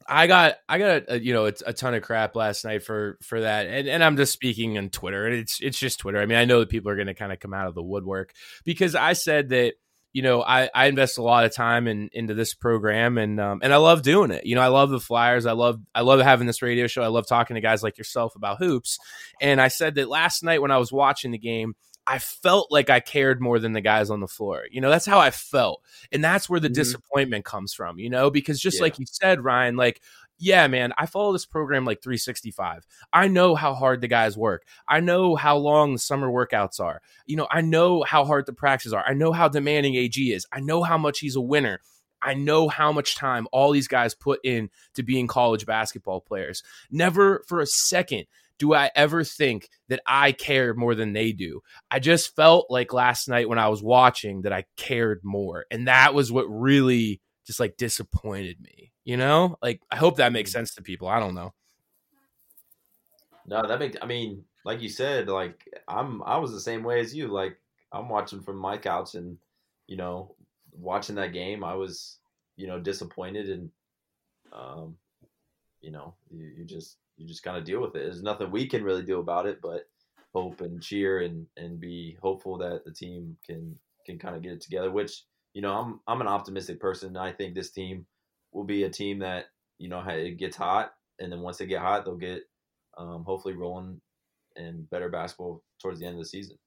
I got I got a, you know a, a ton of crap last night for for that, and and I'm just speaking on Twitter, and it's it's just Twitter. I mean, I know that people are going to kind of come out of the woodwork because I said that you know I I invest a lot of time in into this program, and um and I love doing it. You know, I love the Flyers. I love I love having this radio show. I love talking to guys like yourself about hoops, and I said that last night when I was watching the game. I felt like I cared more than the guys on the floor. You know, that's how I felt. And that's where the Mhm. disappointment comes from, you know, because just Yeah. like you said, Ryan, like, yeah, man, I follow this program like 365. I know how hard the guys work. I know how long the summer workouts are. You know, I know how hard the practices are. I know how demanding AG is. I know how much he's a winner. I know how much time all these guys put in to being college basketball players. Never for a second do I ever think that I care more than they do. I just felt like last night when I was watching that I cared more. And that was what really just like disappointed me. You know? Like I hope that makes sense to people. I don't know. No, that makes. I mean, like you said, like I'm. I was the same way as you. Like I'm watching from my couch, and you know, watching that game, I was, you know, disappointed, and um, you know, you, you just you just kind of deal with it. There's nothing we can really do about it, but hope and cheer and and be hopeful that the team can can kind of get it together. Which you know, I'm I'm an optimistic person. And I think this team will be a team that you know it gets hot, and then once they get hot, they'll get um, hopefully rolling and better basketball towards the end of the season.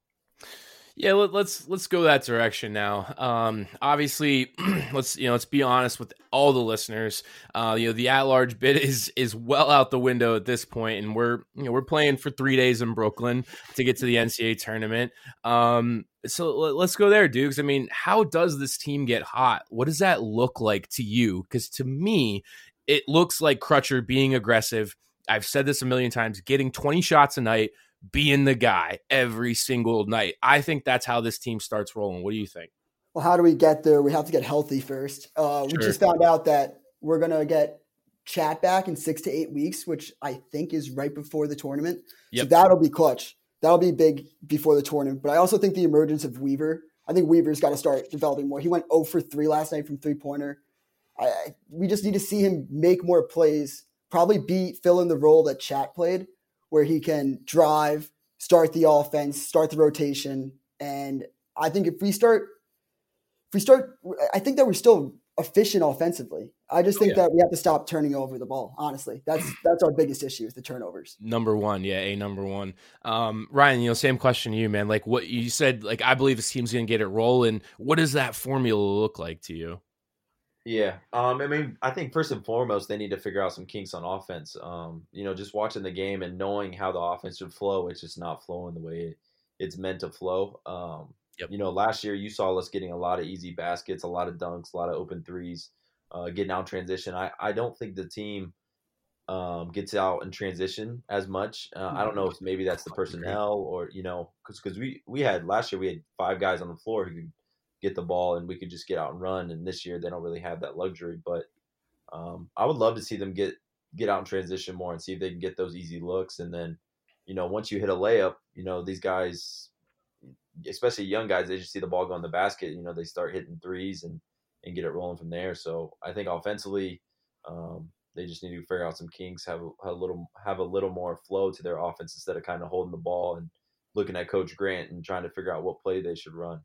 Yeah, let, let's let's go that direction now. Um, obviously, let's you know let's be honest with all the listeners. Uh, you know the at large bid is is well out the window at this point, and we're you know we're playing for three days in Brooklyn to get to the NCAA tournament. Um, so let, let's go there, Dukes. I mean, how does this team get hot? What does that look like to you? Because to me, it looks like Crutcher being aggressive. I've said this a million times, getting 20 shots a night, being the guy every single night. I think that's how this team starts rolling. What do you think? Well, how do we get there? We have to get healthy first. Uh, We just found out that we're going to get chat back in six to eight weeks, which I think is right before the tournament. So that'll be clutch. That'll be big before the tournament. But I also think the emergence of Weaver, I think Weaver's got to start developing more. He went 0 for 3 last night from three pointer. I, we just need to see him make more plays, probably be fill in the role that Chat played, where he can drive, start the offense, start the rotation. And I think if we start if we start, I think that we're still efficient offensively. I just Oh, think yeah. that we have to stop turning over the ball. Honestly, that's that's our biggest issue with the turnovers. Number one, yeah, a number one. Um, Ryan, you know, same question to you, man. Like what you said, like I believe this team's gonna get it rolling. What does that formula look like to you? Yeah, um, I mean, I think first and foremost they need to figure out some kinks on offense. Um, you know, just watching the game and knowing how the offense should flow, it's just not flowing the way it, it's meant to flow. Um, Yep. You know, last year you saw us getting a lot of easy baskets, a lot of dunks, a lot of open threes, uh, getting out in transition. I, I don't think the team um, gets out in transition as much. Uh, I don't know if maybe that's the personnel or you know, because we we had last year we had five guys on the floor who could get the ball and we could just get out and run. And this year they don't really have that luxury. But um, I would love to see them get get out and transition more and see if they can get those easy looks. And then, you know, once you hit a layup, you know these guys, especially young guys, they just see the ball go in the basket. You know, they start hitting threes and and get it rolling from there. So I think offensively, um, they just need to figure out some kinks, have a, a little have a little more flow to their offense instead of kind of holding the ball and looking at Coach Grant and trying to figure out what play they should run.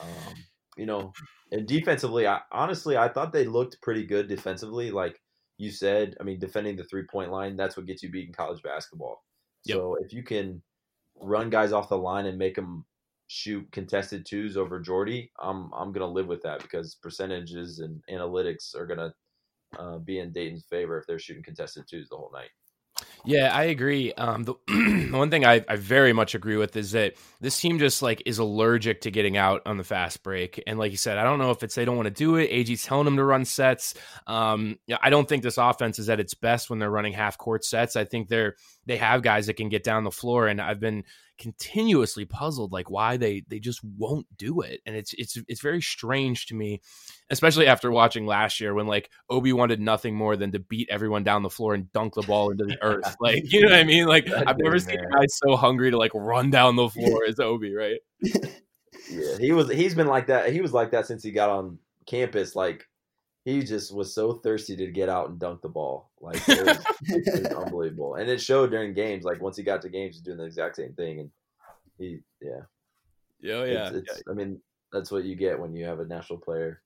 Um, you know, and defensively, I honestly I thought they looked pretty good defensively. Like you said, I mean, defending the three point line, that's what gets you beat in college basketball. Yep. So if you can run guys off the line and make them shoot contested twos over Jordy, I'm I'm gonna live with that because percentages and analytics are gonna uh, be in Dayton's favor if they're shooting contested twos the whole night. Yeah, I agree. Um, the, one thing I, I very much agree with is that this team just like is allergic to getting out on the fast break. And like you said, I don't know if it's they don't want to do it. AG's telling them to run sets. Um, I don't think this offense is at its best when they're running half court sets. I think they're they have guys that can get down the floor, and I've been continuously puzzled like why they they just won't do it. And it's it's it's very strange to me, especially after watching last year when like Obi wanted nothing more than to beat everyone down the floor and dunk the ball into the earth. Like, you know what I mean? Like That I've never seen man. guys so hungry to like run down the floor as Obi, right? Yeah, he was. He's been like that. He was like that since he got on campus. Like he just was so thirsty to get out and dunk the ball. Like it was, it was unbelievable, and it showed during games. Like once he got to games, he's doing the exact same thing. And he, yeah, Oh yeah. it's, it's, I mean, that's what you get when you have a national player,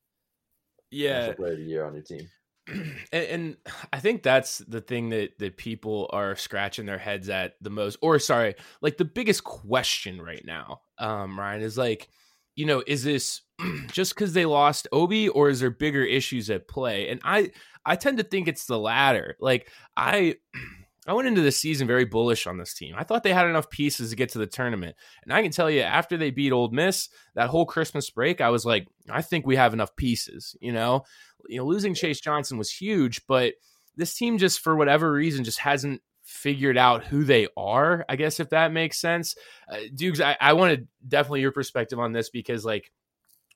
yeah. national player of the year on your team. and, and I think that's the thing that that people are scratching their heads at the most, or sorry, like the biggest question right now. um, Ryan, is like, you know, is this just because they lost Obi, or is there bigger issues at play? And I, I tend to think it's the latter. Like I. I went into the season very bullish on this team. I thought they had enough pieces to get to the tournament. And I can tell you, after they beat Ole Miss, that whole Christmas break, I was like, I think we have enough pieces. You know, you know, losing Chase Johnson was huge, but this team just for whatever reason just hasn't figured out who they are. I guess if that makes sense, uh, Dukes. I, I wanted definitely your perspective on this because like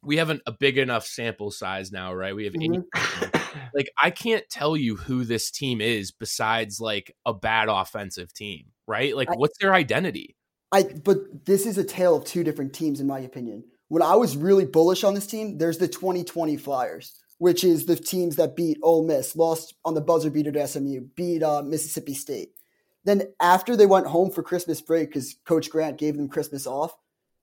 we haven't a big enough sample size now, right? We have Mhm. like I can't tell you who this team is besides like a bad offensive team, right? Like I- what's their identity? I but this is a tale of two different teams in my opinion. When I was really bullish on this team, there's the 2020 Flyers, which is the teams that beat Ole Miss, lost on the buzzer beater to SMU, beat uh, Mississippi State. Then after they went home for Christmas break because Coach Grant gave them Christmas off,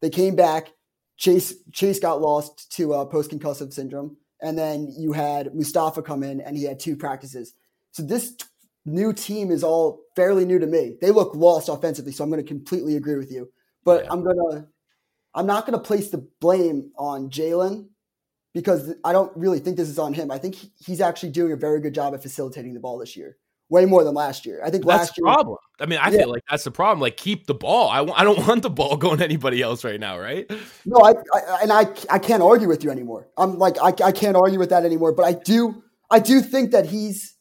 they came back. Chase Chase got lost to uh, post concussive syndrome, and then you had Mustafa come in and he had two practices. So this t- new team is all fairly new to me. They look lost offensively, so I'm going to completely agree with you. But Yeah. I'm gonna, I'm not going to place the blame on Jalen because I don't really think this is on him. I think he- he's actually doing a very good job at facilitating the ball this year, way more than last year. I think That's last the year, problem. I mean, I Yeah. feel like that's the problem. Like keep the ball. I w- I don't want the ball going to anybody else right now, right? No, I, I and I I can't argue with you anymore. I'm like I, I can't argue with that anymore. But I do I do think that he's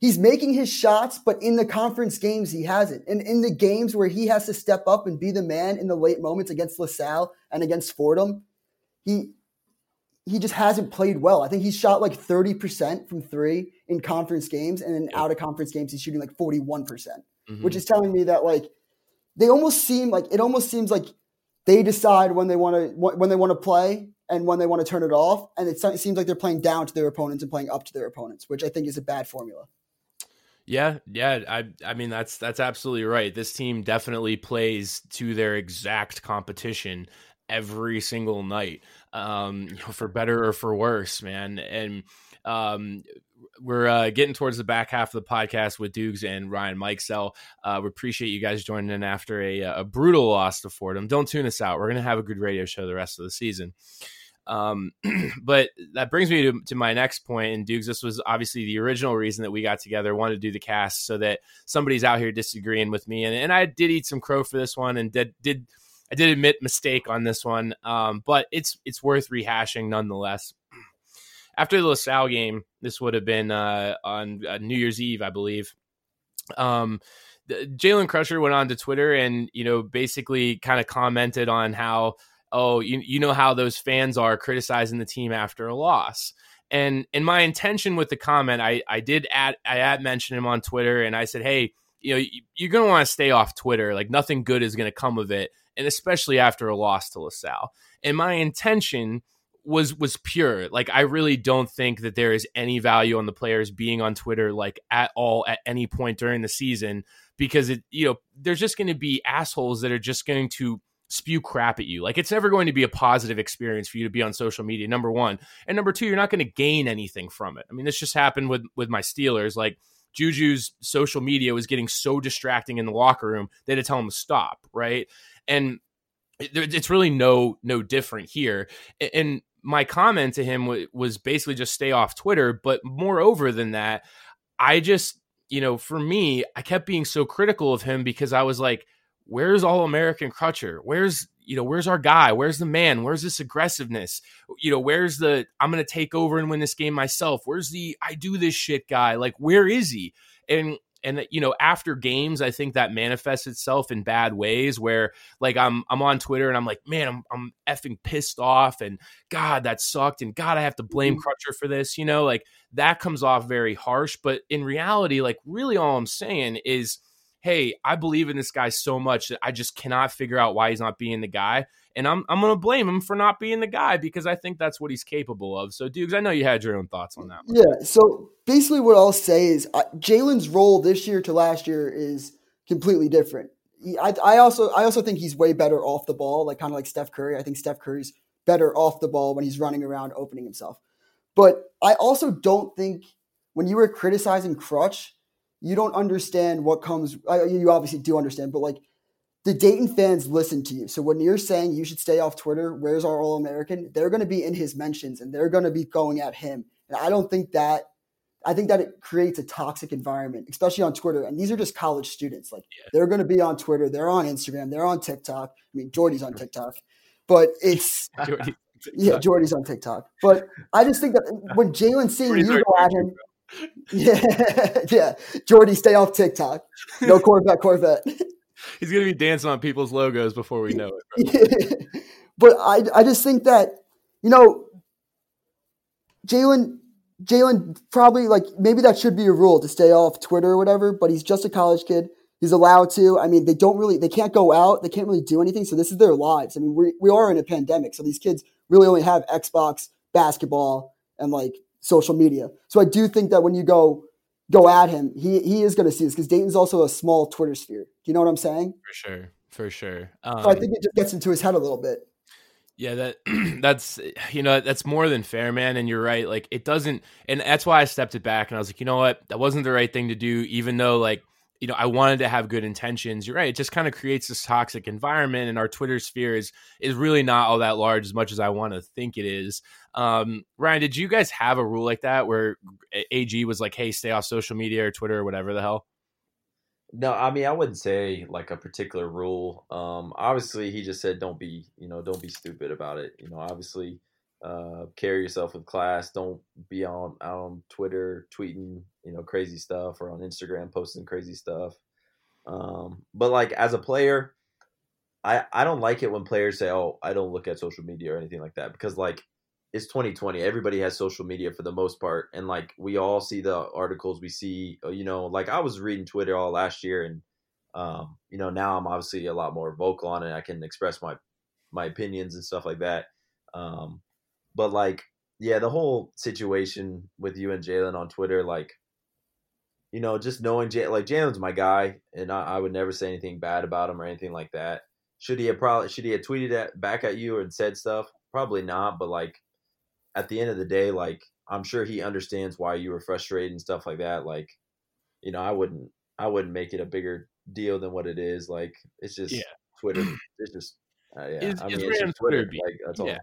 he's making his shots, but in the conference games he hasn't. And in the games where he has to step up and be the man in the late moments against LaSalle and against Fordham, he he just hasn't played well. I think he's shot like 30% from three in conference games, and in out of conference games, he's shooting like 41%, percent Mhm. which is telling me that like they almost seem like it almost seems like they decide when they want to when they want to play and when they want to turn it off, and it seems like they're playing down to their opponents and playing up to their opponents, which I think is a bad formula. Yeah, yeah. I I mean that's that's absolutely right. This team definitely plays to their exact competition every single night. Um, you know, for better or for worse, man. And um we're uh, getting towards the back half of the podcast with Dukes and Ryan Mikesell. Uh, we appreciate you guys joining in after a, a brutal loss to Fordham. Don't tune us out. We're going to have a good radio show the rest of the season. Um, but that brings me to, to my next point. And Dukes, this was obviously the original reason that we got together, wanted to do the cast so that somebody's out here disagreeing with me. And, and I did eat some crow for this one and did, did, I did admit mistake on this one. Um, but it's, it's worth rehashing nonetheless. After the LaSalle game, this would have been uh, on uh, New Year's Eve, I believe. Um, Jalen Crutcher went on to Twitter and you know basically kind of commented on how oh you you know how those fans are criticizing the team after a loss. And and my intention with the comment, I I did add I add mention him on Twitter and I said, hey, you know you- you're gonna want to stay off Twitter. Like nothing good is gonna come of it, and especially after a loss to LaSalle. And my intention was was pure. Like I really don't think that there is any value on the players being on Twitter like at all at any point during the season because it you know there's just going to be assholes that are just going to spew crap at you. Like it's never going to be a positive experience for you to be on social media. Number 1, and number 2, you're not going to gain anything from it. I mean, this just happened with with my Steelers like Juju's social media was getting so distracting in the locker room they had to tell him to stop, right? And it's really no no different here. And my comment to him wa- was basically just stay off Twitter. But moreover than that, I just you know for me, I kept being so critical of him because I was like, where's all American Crutcher? Where's you know where's our guy? Where's the man? Where's this aggressiveness? You know where's the I'm gonna take over and win this game myself? Where's the I do this shit guy? Like where is he? And and uh, you know after games i think that manifests itself in bad ways where like i'm i'm on twitter and i'm like man i'm i'm effing pissed off and god that sucked and god i have to blame mm-hmm. crutcher for this you know like that comes off very harsh but in reality like really all i'm saying is hey i believe in this guy so much that i just cannot figure out why he's not being the guy and i'm i'm to blame him for not being the guy because i think that's what he's capable of so dukes i know you had your own thoughts on that Yeah. So basically, what I'll say is uh, Jalen's role this year to last year is completely different. He, I, I also I also think he's way better off the ball, like kind of like Steph Curry. I think Steph Curry's better off the ball when he's running around opening himself. But I also don't think when you were criticizing Crutch, you don't understand what comes. You obviously do understand, but like the Dayton fans listen to you. So when you're saying you should stay off Twitter, where's our All American? They're going to be in his mentions and they're going to be going at him. And I don't think that. I think that it creates a toxic environment, especially on Twitter. And these are just college students. Like Yeah. they're going to be on Twitter, they're on Instagram, they're on TikTok. I mean, Jordy's on TikTok, but it's Jordy- yeah, Jordy's on TikTok. But I just think that when Jalen's seeing you go at him, yeah, yeah, Jordy, stay off TikTok. No Corvette, Corvette. He's gonna be dancing on people's logos before we know it. but I, I just think that you know, Jalen, Jalen probably like maybe that should be a rule to stay off Twitter or whatever. But he's just a college kid. He's allowed to. I mean, they don't really, they can't go out. They can't really do anything. So this is their lives. I mean, we we are in a pandemic, so these kids really only have Xbox, basketball, and like social media. So I do think that when you go go at him, he he is going to see this because Dayton's also a small Twitter sphere. Do you know what I'm saying? For sure, for sure. Um, So I think it just gets into his head a little bit. Yeah, that that's you know that's more than fair, man. And you're right. Like it doesn't, and that's why I stepped it back and I was like, you know what, that wasn't the right thing to do. Even though like you know I wanted to have good intentions. You're right. It just kind of creates this toxic environment, and our Twitter sphere is is really not all that large as much as I want to think it is. Um, Ryan, did you guys have a rule like that where AG was like, hey, stay off social media or Twitter or whatever the hell? No, I mean I wouldn't say like a particular rule. Um, obviously, he just said don't be, you know, don't be stupid about it. You know, obviously, uh, carry yourself with class. Don't be on on Twitter tweeting, you know, crazy stuff or on Instagram posting crazy stuff. Um, but like as a player, I I don't like it when players say, "Oh, I don't look at social media or anything like that," because like it's 2020. Everybody has social media for the most part, and like we all see the articles. We see, uh, you know, like I was reading Twitter all last year, and um, you know, now I'm obviously a lot more vocal on it. I can express my my opinions and stuff like that. Um, but like, yeah, the whole situation with you and Jalen on Twitter, like, you know, just knowing Jay, like Jalen's my guy, and I, I would never say anything bad about him or anything like that. Should he have probably should he have tweeted at, back at you and said stuff? Probably not. But like, at the end of the day, like I'm sure he understands why you were frustrated and stuff like that. Like, you know, I wouldn't I wouldn't make it a bigger deal than what it is. Like, it's just Yeah. Twitter. It's just uh, yeah. It's- I mean, it's random just Twitter. Twitter. Like that's all. Yeah.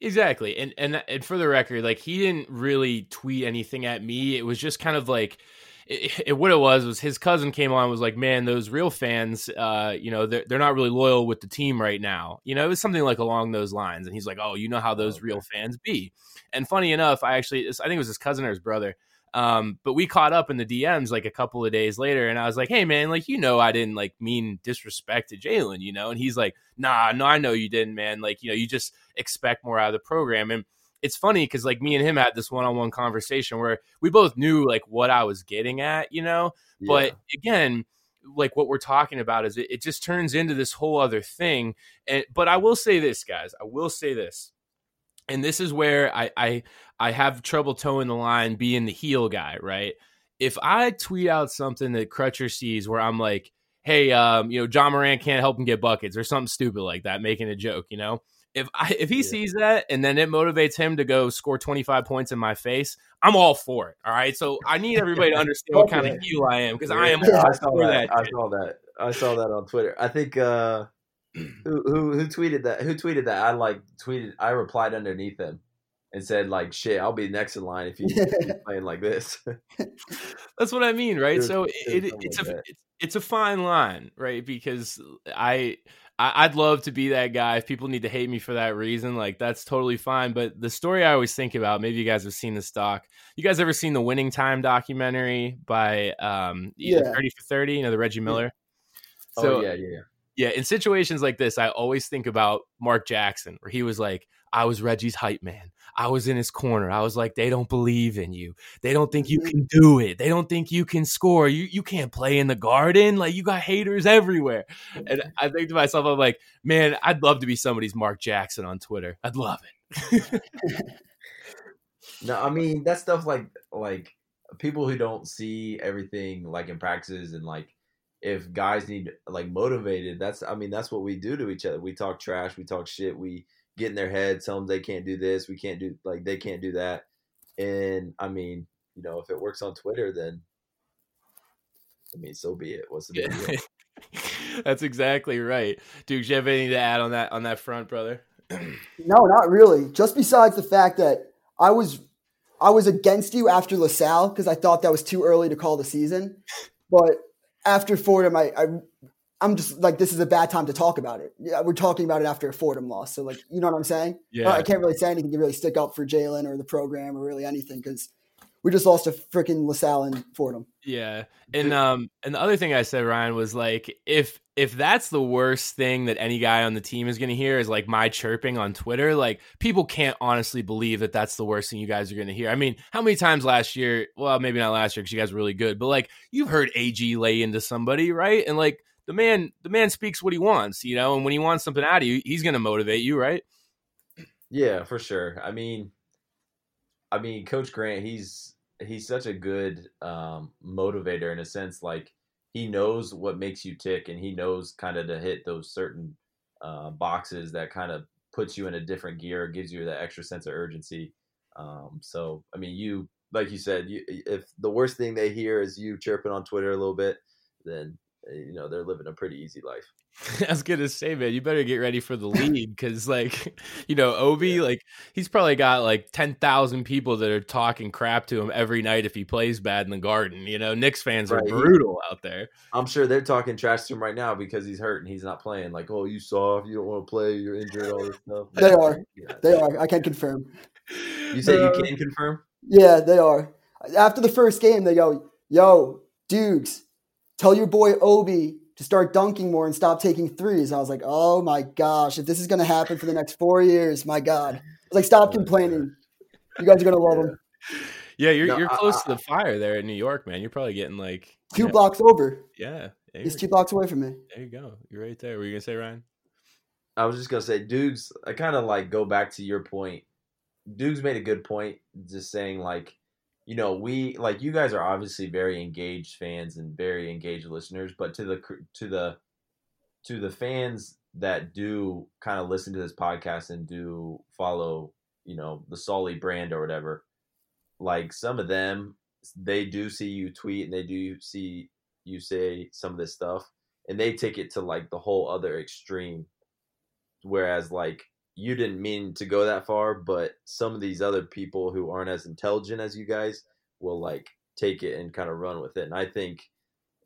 Exactly. And and and for the record, like he didn't really tweet anything at me. It was just kind of like it, it, what it was was his cousin came on and was like, "Man, those real fans, uh, you know, they're, they're not really loyal with the team right now." You know, it was something like along those lines. And he's like, "Oh, you know how those real fans be." And funny enough, I actually, I think it was his cousin or his brother. Um, but we caught up in the DMs like a couple of days later, and I was like, "Hey, man, like you know, I didn't like mean disrespect to Jalen, you know." And he's like, "Nah, no, I know you didn't, man. Like, you know, you just expect more out of the program." And it's funny because like me and him had this one-on-one conversation where we both knew like what I was getting at, you know. But again, like what we're talking about is it, it just turns into this whole other thing. And but I will say this, guys, I will say this, and this is where I I I have trouble toeing the line, being the heel guy, right? If I tweet out something that Crutcher sees where I'm like, hey, um, you know, Ja Morant can't help him get buckets or something stupid like that, making a joke, you know. If I if he sees that and then it motivates him to go score 25 points in my face, I'm all for it. All right. So I need everybody to understand what kind of heel I am because I am all I saw for that. that. I saw that. I saw that on Twitter. I think uh, who, who who tweeted that? Who tweeted that? I like tweeted. I replied underneath him and said like, "Shit, I'll be next in line if you keep playing like this." That's what I mean, right? So it, it's a it's, it's a fine line, right? Because I, I I'd love to be that guy. If people need to hate me for that reason, like that's totally fine. But the story I always think about, maybe you guys have seen this doc. You guys ever seen the Winning Time documentary by um Yeah. Thirty for Thirty? You know the Reggie Miller. oh yeah, yeah, yeah. Yeah, in situations like this, I always think about Mark Jackson, where he was like, I was Reggie's hype man. I was in his corner. I was like, they don't believe in you. They don't think you mm-hmm. can do it. They don't think you can score. You you can't play in the garden. Like you got haters everywhere. And mm-hmm. I think to myself, I'm like, man, I'd love to be somebody's Mark Jackson on Twitter. I'd love it. No, I mean that stuff like like people who don't see everything like in practices and like if guys need like motivated, that's I mean that's what we do to each other. We talk trash, we talk shit, we get in their head, tell them they can't do this, we can't do like they can't do that. And I mean, you know, if it works on Twitter, then I mean, so be it. What's the big deal? That's exactly right. Duke, do you have anything to add on that on that front, brother? No, not really. Just besides the fact that I was I was against you after LaSalle because I thought that was too early to call the season. But after Fordham, I, I I'm just like this is a bad time to talk about it. Yeah, we're talking about it after a Fordham loss, so like you know what I'm saying. Yeah. I can't really say anything to really stick up for Jalen or the program or really anything because we just lost to freaking LaSalle and Fordham. Yeah. And um and the other thing I said, Ryan, was like if if that's the worst thing that any guy on the team is going to hear is like my chirping on Twitter, like people can't honestly believe that that's the worst thing you guys are going to hear. I mean, how many times last year? Well, maybe not last year because you guys were really good, but like you've heard AG lay into somebody, right? And like the man, the man speaks what he wants, you know, and when he wants something out of you, he's going to motivate you, right? Yeah, for sure. I mean, I mean, Coach Grant, he's he's such a good um, motivator in a sense. Like he knows what makes you tick, and he knows kind of to hit those certain uh, boxes that kind of puts you in a different gear, gives you that extra sense of urgency. Um, so, I mean, you like you said, you, if the worst thing they hear is you chirping on Twitter a little bit, then you know they're living a pretty easy life. I was gonna say, man, you better get ready for the lead because, like, you know, Obi, like, he's probably got like ten thousand people that are talking crap to him every night if he plays bad in the Garden. You know, Knicks fans Right. are brutal out there. I'm sure they're talking trash to him right now because he's hurt and he's not playing. Like, oh, you soft, you don't want to play, you're injured, all this stuff. They are. Yeah. They are. I can confirm. You say Uh, you can confirm? Yeah, they are. After the first game, they go, "Yo, Dukes, tell your boy Obi to start dunking more and stop taking threes. I was like, "Oh my gosh, if this is gonna happen for the next four years, my God!" I was like, "Stop complaining. You guys are gonna love him." Yeah, you're No, you're I- close I- to the fire there in New York, man. You're probably getting like Two yeah, blocks over. Yeah, there, He's two blocks away from me. there you go. You're right there. Were you gonna say, Ryan? I was just gonna say, Dukes. I kind of like go back to your point. Dukes made a good point, just saying like, you know, we like you guys are obviously very engaged fans and very engaged listeners, but to the to the to the fans that do kind of listen to this podcast and do follow, you know, the Sully brand or whatever, like some of them, they do see you tweet and they do see you say some of this stuff, and they take it to like the whole other extreme. Whereas like you didn't mean to go that far but some of these other people who aren't as intelligent as you guys will like take it and kind of run with it and i think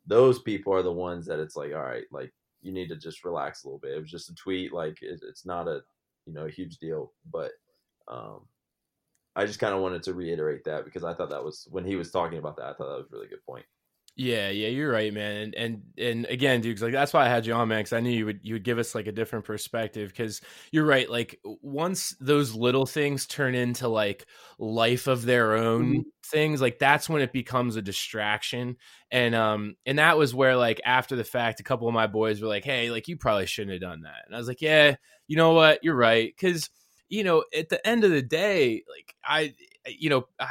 those people are the ones that it's like all right like you need to just relax a little bit. It was just a tweet like it, it's not a you know a huge deal but um i just kind of wanted to reiterate that because i thought that was when he was talking about that i thought that was really good point Yeah, yeah, you're right, man. And and and again, dude, like that's why I had you on, man, because I knew you would you would give us like a different perspective. Because you're right, like once those little things turn into like life of their own things, like that's when it becomes a distraction. And um and that was where like after the fact, a couple of my boys were like, "Hey, like you probably shouldn't have done that." And I was like, "Yeah, you know what? You're right." Because you know, at the end of the day, like I, you know, I,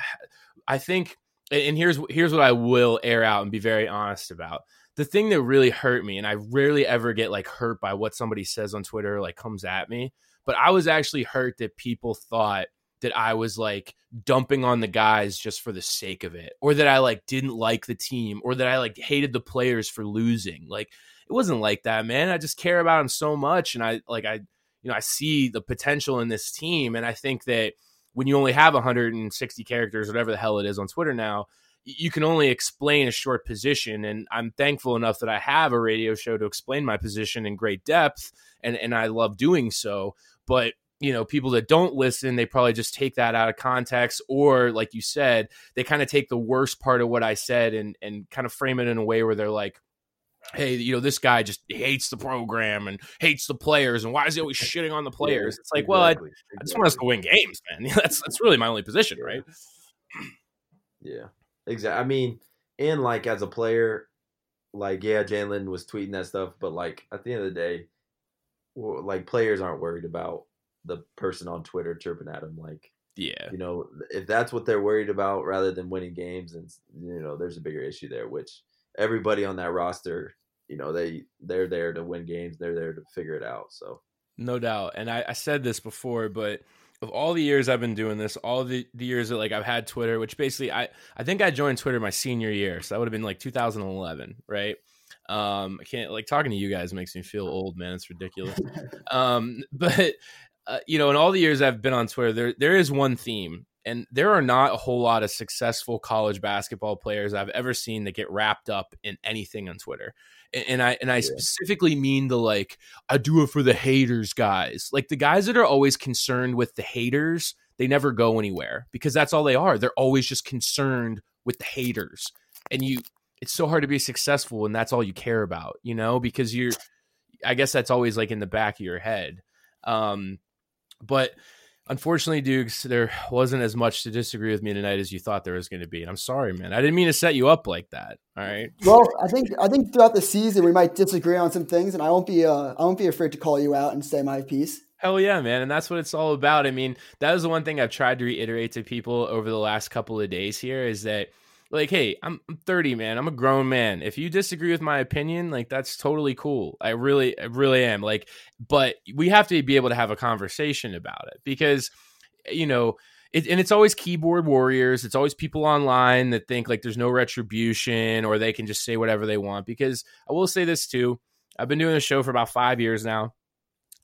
I think and here's here's what I will air out and be very honest about. The thing that really hurt me, and I rarely ever get like hurt by what somebody says on Twitter, like comes at me, but I was actually hurt that people thought that I was like dumping on the guys just for the sake of it, or that I like didn't like the team, or that I like hated the players for losing. Like it wasn't like that, man. I just care about them so much, and I like I you know I see the potential in this team, and I think that when you only have 160 characters, whatever the hell it is on Twitter now, you can only explain a short position. And I'm thankful enough that I have a radio show to explain my position in great depth, and and I love doing so. But you know, people that don't listen, they probably just take that out of context, or like you said, they kind of take the worst part of what I said and and kind of frame it in a way where they're like, hey, you know, this guy just hates the program and hates the players, and why is he always shitting on the players? It's like, well, I, Exactly, I just want us to win games, man. That's that's really my only position, right? Yeah, exactly. I mean, and like as a player, like yeah, Jalen was tweeting that stuff, but like at the end of the day, like players aren't worried about the person on Twitter chirping at them. Like Yeah, you know, if that's what they're worried about, rather than winning games, and you know, there's a bigger issue there. Which everybody on that roster, you know, they they're there to win games. They're there to figure it out. So no doubt. And I, I said this before, but of all the years I've been doing this, all the, the years that like I've had Twitter, which basically I I think I joined Twitter my senior year, so that would have been like 2011, right? Um, I can't like talking to you guys makes me feel old, man. It's ridiculous. um, but uh, you know, in all the years I've been on Twitter, there there is one theme, and there are not a whole lot of successful college basketball players I've ever seen that get wrapped up in anything on Twitter. And, and I and I specifically mean the like I do it for the haters guys, like the guys that are always concerned with the haters. They never go anywhere because that's all they are. They're always just concerned with the haters, and you. It's so hard to be successful when that's all you care about, you know, because you're. I guess that's always like in the back of your head. Um, but unfortunately, Dukes, there wasn't as much to disagree with me tonight as you thought there was going to be. And I'm sorry, man. I didn't mean to set you up like that. All right. Well, I think I think throughout the season we might disagree on some things, and I won't be uh, I won't be afraid to call you out and say my piece. Hell yeah, man. And that's what it's all about. I mean, that was the one thing I've tried to reiterate to people over the last couple of days here is that like, hey, I'm, I'm 30, man. I'm a grown man. If you disagree with my opinion, like that's totally cool. I really, I really am. Like, but we have to be able to have a conversation about it because, you know, it, and it's always keyboard warriors. It's always people online that think like there's no retribution or they can just say whatever they want. Because I will say this too. I've been doing the show for about five years now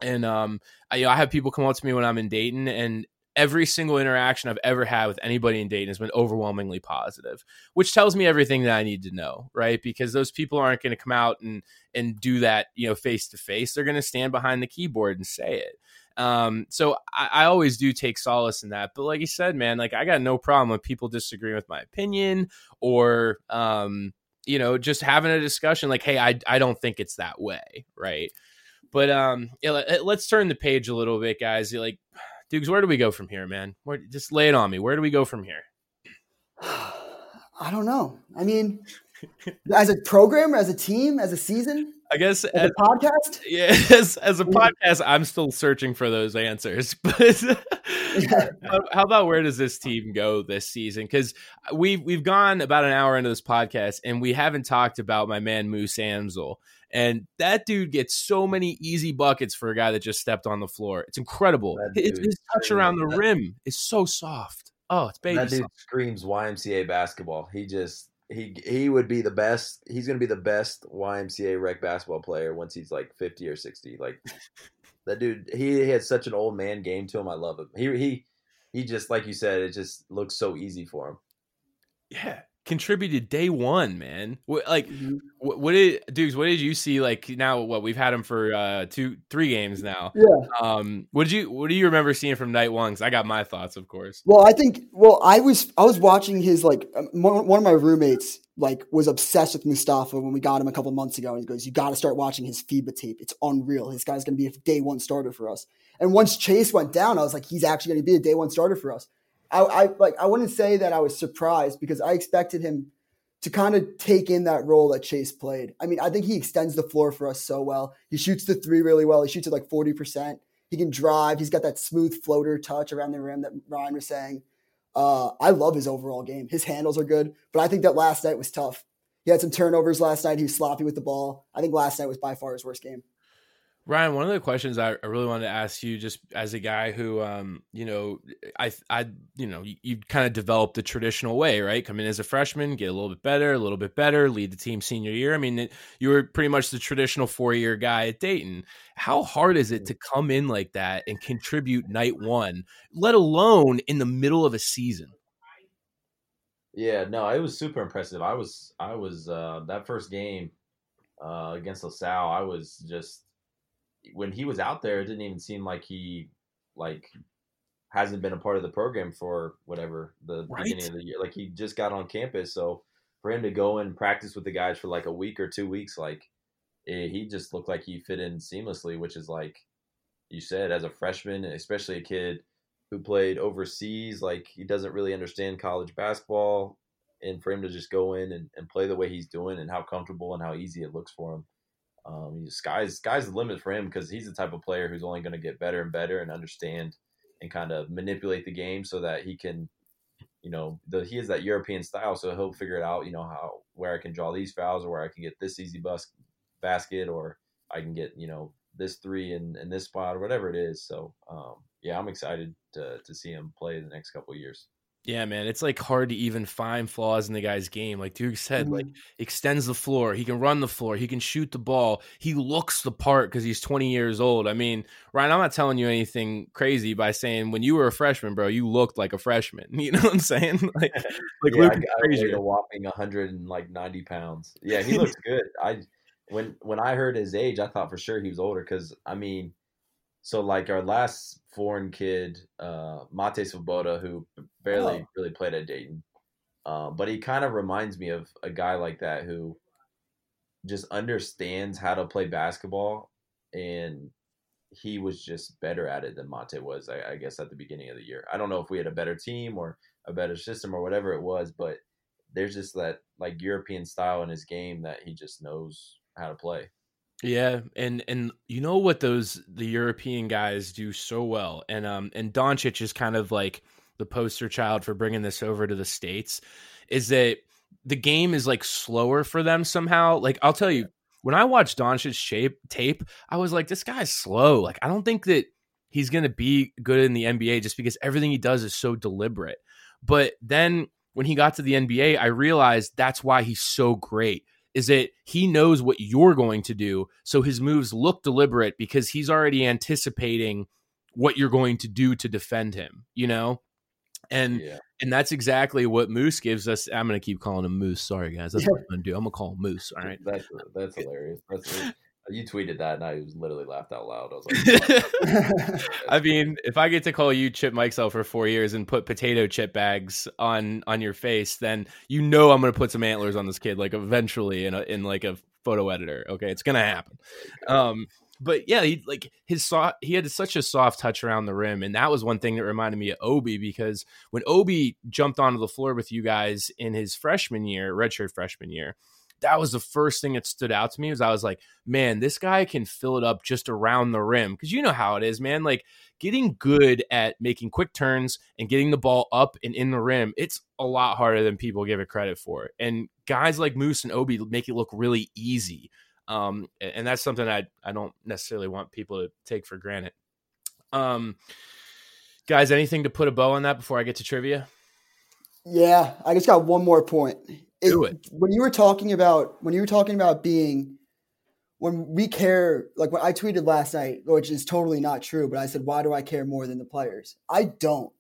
and um, I, you know, I have people come up to me when I'm in Dayton, and every single interaction I've ever had with anybody in Dayton has been overwhelmingly positive, which tells me everything that I need to know, right? Because those people aren't going to come out and and do that, you know, face to face. They're going to stand behind the keyboard and say it. Um, so I, I, always do take solace in that. But like you said, man, like I got no problem with people disagreeing with my opinion or um, you know, just having a discussion like, hey, I I don't think it's that way, right? But um, yeah, let's turn the page a little bit, guys. Like, Dukes, where do we go from here, man? Where, just lay it on me. Where do we go from here? I don't know. I mean, as a program, as a team, as a season. I guess as, as a podcast. Yeah, as, as a podcast, I'm still searching for those answers. But yeah. how about where does this team go this season? Because we've we've gone about an hour into this podcast and we haven't talked about my man Moose Amzil. And that dude gets so many easy buckets for a guy that just stepped on the floor. It's incredible. His, his, touch around the rim is so soft. Oh, it's baby. That dude soft. screams YMCA basketball. He just he he would be the best. He's going to be the best YMCA rec basketball player once he's like fifty or sixty. Like that dude, he, he had such an old man game to him. I love him. He he he just like you said, it just looks so easy for him. Yeah, contributed day one, man. Like, mm-hmm. what, what, did dudes? What did you see? Like now, what we've had him for uh two, three games now. Yeah. Um. What did you? What do you remember seeing from night one? Because I got my thoughts, of course. Well, I think. Well, I was I was watching his like um, one of my roommates like was obsessed with Mustafa when we got him a couple months ago. And he goes, "You got to start watching his FIBA tape. It's unreal. This guy's going to be a day one starter for us." And once Chase went down, I was like, "He's actually going to be a day one starter for us." I, I like I wouldn't say that I was surprised because I expected him to kind of take in that role that Chase played. I mean, I think he extends the floor for us so well. He shoots the three really well. He shoots at like 40%. He can drive. He's got that smooth floater touch around the rim that Ryan was saying. Uh, I love his overall game. His handles are good, but I think that last night was tough. He had some turnovers last night. He was sloppy with the ball. I think last night was by far his worst game. Ryan, one of the questions I, really wanted to ask you, just as a guy who, um, you know, I, I, you know, you, you kind of developed the traditional way, right? Come in as a freshman, get a little bit better, a little bit better, lead the team senior year. I mean, you were pretty much the traditional four year guy at Dayton. How hard is it to come in like that and contribute night one, let alone in the middle of a season? Yeah, no, it was super impressive. I was, I was uh, that first game uh, against LaSalle. I was just when he was out there, it didn't even seem like he like hasn't been a part of the program for whatever the right. beginning of the year. Like he just got on campus, so for him to go and practice with the guys for like a week or two weeks, like it, he just looked like he fit in seamlessly. Which is like you said, as a freshman, especially a kid who played overseas, like he doesn't really understand college basketball. And for him to just go in and, and play the way he's doing and how comfortable and how easy it looks for him, um, sky's sky's the limit for him because he's the type of player who's only going to get better and better and understand and kind of manipulate the game so that he can, you know, the, he has that European style, so he'll figure it out. You know how where I can draw these fouls or where I can get this easy bus basket or I can get you know this three in, in this spot or whatever it is. So um, yeah, I'm excited to to see him play the next couple years. Yeah, man, it's like hard to even find flaws in the guy's game. Like Duke said, like Mhm. extends the floor, he can run the floor, he can shoot the ball, he looks the part because he's 20 years old. I mean, Ryan, I'm not telling you anything crazy by saying when you were a freshman, bro, you looked like a freshman. You know what I'm saying? Like, like yeah, Luke I, is I weighed a whopping 190 pounds. Yeah, he looks good. I when when I heard his age, I thought for sure he was older because I mean, so like our last foreign kid, uh, Mate Svoboda, who barely Oh. really played at Dayton, uh, but he kind of reminds me of a guy like that who just understands how to play basketball, and he was just better at it than Mate was. I, I guess at the beginning of the year. I don't know if we had a better team or a better system or whatever it was, but there's just that like European style in his game that he just knows how to play. Yeah, and and you know what those the European guys do so well, and um and Doncic is kind of like the poster child for bringing this over to the states, is that the game is like slower for them somehow. Like I'll tell you, when I watched Doncic's shape tape, I was like, this guy's slow. Like I don't think that he's gonna be good in the NBA just because everything he does is so deliberate. But then when he got to the NBA, I realized that's why he's so great is that he knows what you're going to do. So his moves look deliberate because he's already anticipating what you're going to do to defend him, you know? And Yeah, and that's exactly what Moose gives us. I'm gonna keep calling him Moose. Sorry guys. That's what I'm gonna do. I'm gonna call him Moose. All right. that's that's uh, hilarious. That's you tweeted that and I was literally laughed out loud. I was like, I mean, if I get to call you Chip Mikesell for four years and put potato chip bags on on your face, then you know I'm gonna put some antlers on this kid, like eventually in a in like a photo editor. Okay, it's gonna happen. Um, but yeah, he like his soft he had such a soft touch around the rim, and that was one thing that reminded me of Obi because when Obi jumped onto the floor with you guys in his freshman year, redshirt freshman year, that was the first thing that stood out to me was I was like, man, this guy can fill it up just around the rim. Cause you know how it is, man. Like getting good at making quick turns and getting the ball up and in the rim, it's a lot harder than people give it credit for. And guys like Moose and Obi make it look really easy. Um, and and that's something I, I don't necessarily want people to take for granted. Um, guys, anything to put a bow on that before I get to trivia? Yeah, I just got one more point. Do it. When you were talking about when you were talking about being when we care like when I tweeted last night, which is totally not true, but I said, why do I care more than the players? I don't.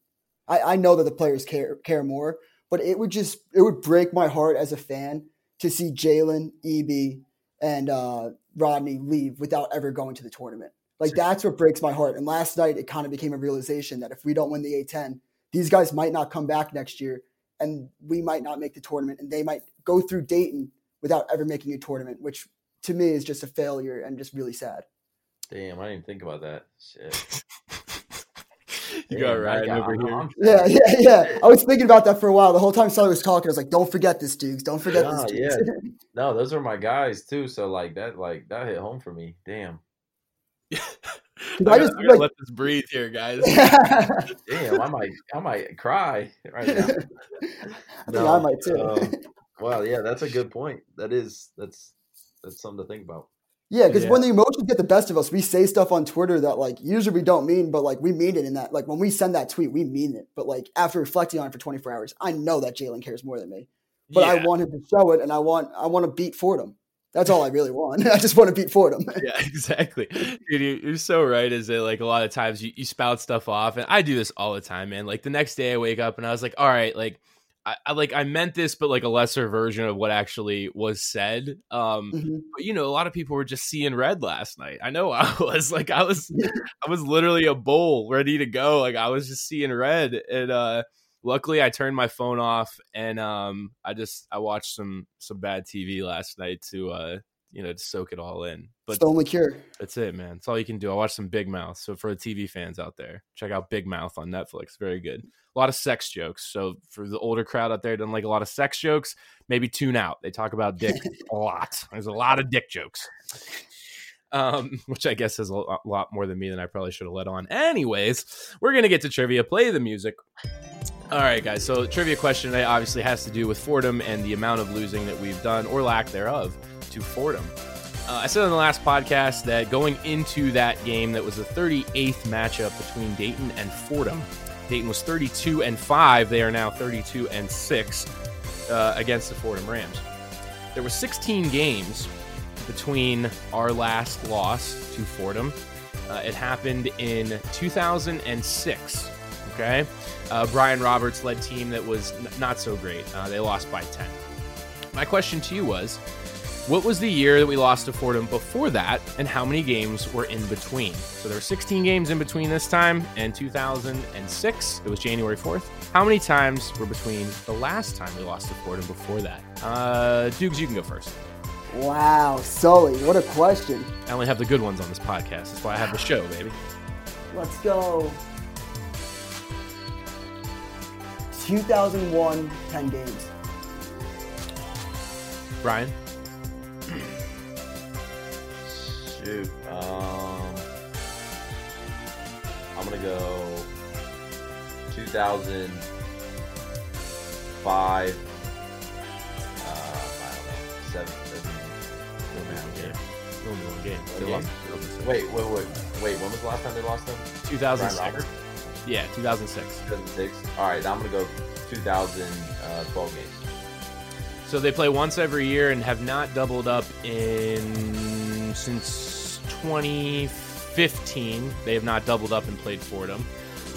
I, I know that the players care care more, but it would just it would break my heart as a fan to see Jalen, Ibi, and uh, Rodney leave without ever going to the tournament. Like that's what breaks my heart. And last night it kind of became a realization that if we don't win the A10, these guys might not come back next year and we might not make the tournament and they might go through Dayton without ever making a tournament, which to me is just a failure and just really sad. damn, I didn't even think about that. Shit. You got Damn, Ryan I over here. Yeah, yeah, yeah. I was thinking about that for a while. The whole time Sully was talking, I was like, "Don't forget this, Dukes. Don't forget Nah, this." yeah. No, those are my guys too. So like that, like that hit home for me. Damn, I, I gotta- just, I gotta like- let this breathe here, guys. damn, I might, I might cry right now. I think I might too. um, Wow, yeah, that's a good point. That is, that's that's something to think about. yeah, because yeah. when the emotions get the best of us, we say stuff on Twitter that like usually we don't mean, but like we mean it in that. Like when we send that tweet, we mean it. But like after reflecting on it for 24 hours, I know that Jalen cares more than me. But I want him to show it, and I want I want to beat Fordham. That's all I really want. I just want to beat Fordham. yeah, exactly. Dude, you- you're so right. Is that like a lot of times you, you spout stuff off, and I do this all the time, man. Like the next day I wake up and I was like, all right, like I, I like I meant this, but like a lesser version of what actually was said. Um, Mhm. but you know, a lot of people were just seeing red last night. I know I was like, I was, I was literally a bull ready to go. Like I was just seeing red, and uh, luckily I turned my phone off, and um, I just I watched some some bad TV last night to uh, you know, to soak it all in. But It's the only cure. that's it, man. That's all you can do. I watched some Big Mouth. So for the TV fans out there, check out Big Mouth on Netflix. Very good. A lot of sex jokes. So for the older crowd out there, doesn't like a lot of sex jokes. Maybe tune out. They talk about dick a lot. There's a lot of dick jokes. Um, which I guess is a lot more than me than I probably should have let on. Anyways, we're gonna get to trivia. Play the music. All right, guys. So trivia question today obviously has to do with Fordham and the amount of losing that we've done or lack thereof to Fordham. Uh, I said on the last podcast that going into that game, that was the 38th matchup between Dayton and Fordham. Dayton was 32 and 5. They are now 32 and 6 uh, against the Fordham Rams. There were 16 games between our last loss to Fordham. Uh, it happened in 2006. Okay. Uh, Brian Roberts led team that was n- not so great. Uh, they lost by 10. My question to you was what was the year that we lost to Fordham before that, and how many games were in between? So there were 16 games in between this time and 2006. It was January 4th. How many times were between the last time we lost to Fordham before that? Uh, Dukes, you can go first. Wow, Sully, what a question. I only have the good ones on this podcast. That's why I have the show, baby. Let's go. 2001 10 games. Brian? Shoot. Um, I'm going to go 2005, uh, I don't know, 7, one game. They lost Wait, wait, wait, wait. When was the last time they lost them? 2006. Yeah, 2006. 2006. All right, I'm gonna go 2012 games. So they play once every year and have not doubled up in since 2015. They have not doubled up and played Fordham.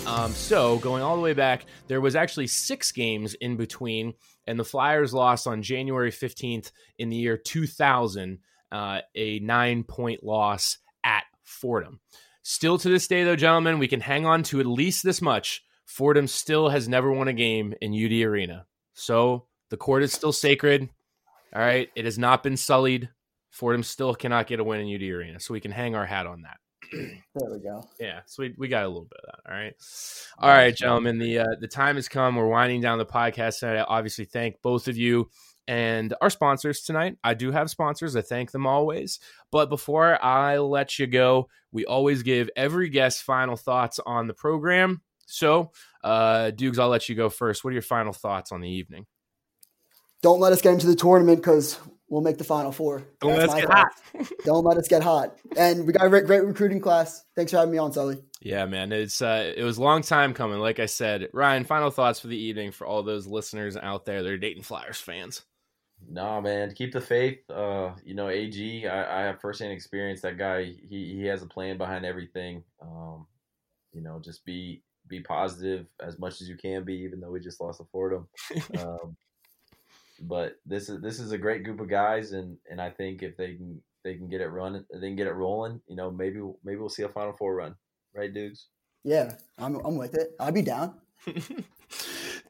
Um, so going all the way back, there was actually six games in between, and the Flyers lost on January 15th in the year 2000, uh, a nine-point loss at Fordham. Still to this day, though, gentlemen, we can hang on to at least this much. Fordham still has never won a game in UD Arena. So the court is still sacred. All right. It has not been sullied. Fordham still cannot get a win in UD Arena. So we can hang our hat on that. There we go. Yeah, so we, we got a little bit of that. All right, all right, gentlemen. The uh, the time has come. We're winding down the podcast tonight. I obviously thank both of you and our sponsors tonight. I do have sponsors. I thank them always. But before I let you go, we always give every guest final thoughts on the program. So, uh, Dukes, I'll let you go first. What are your final thoughts on the evening? Don't let us get into the tournament because we'll make the final four. Don't let us my get thoughts. Don't let us get hot. And we got a great, great recruiting class. Thanks for having me on, Sully. Yeah, man, it's uh, it was a long time coming. Like I said, Ryan, final thoughts for the evening for all those listeners out there that are Dayton Flyers fans. No, man, keep the faith. Uh, you know, AG, I, I have firsthand experience. That guy, he he has a plan behind everything. Um, you know, just be be positive as much as you can be, even though we just lost to Fordham. um, but this is this is a great group of guys, and and I think if they can they can get it running, they can get it rolling. You know, maybe maybe we'll see a Final Four run, right, dudes? Yeah, I'm, I'm with it. I'd be down.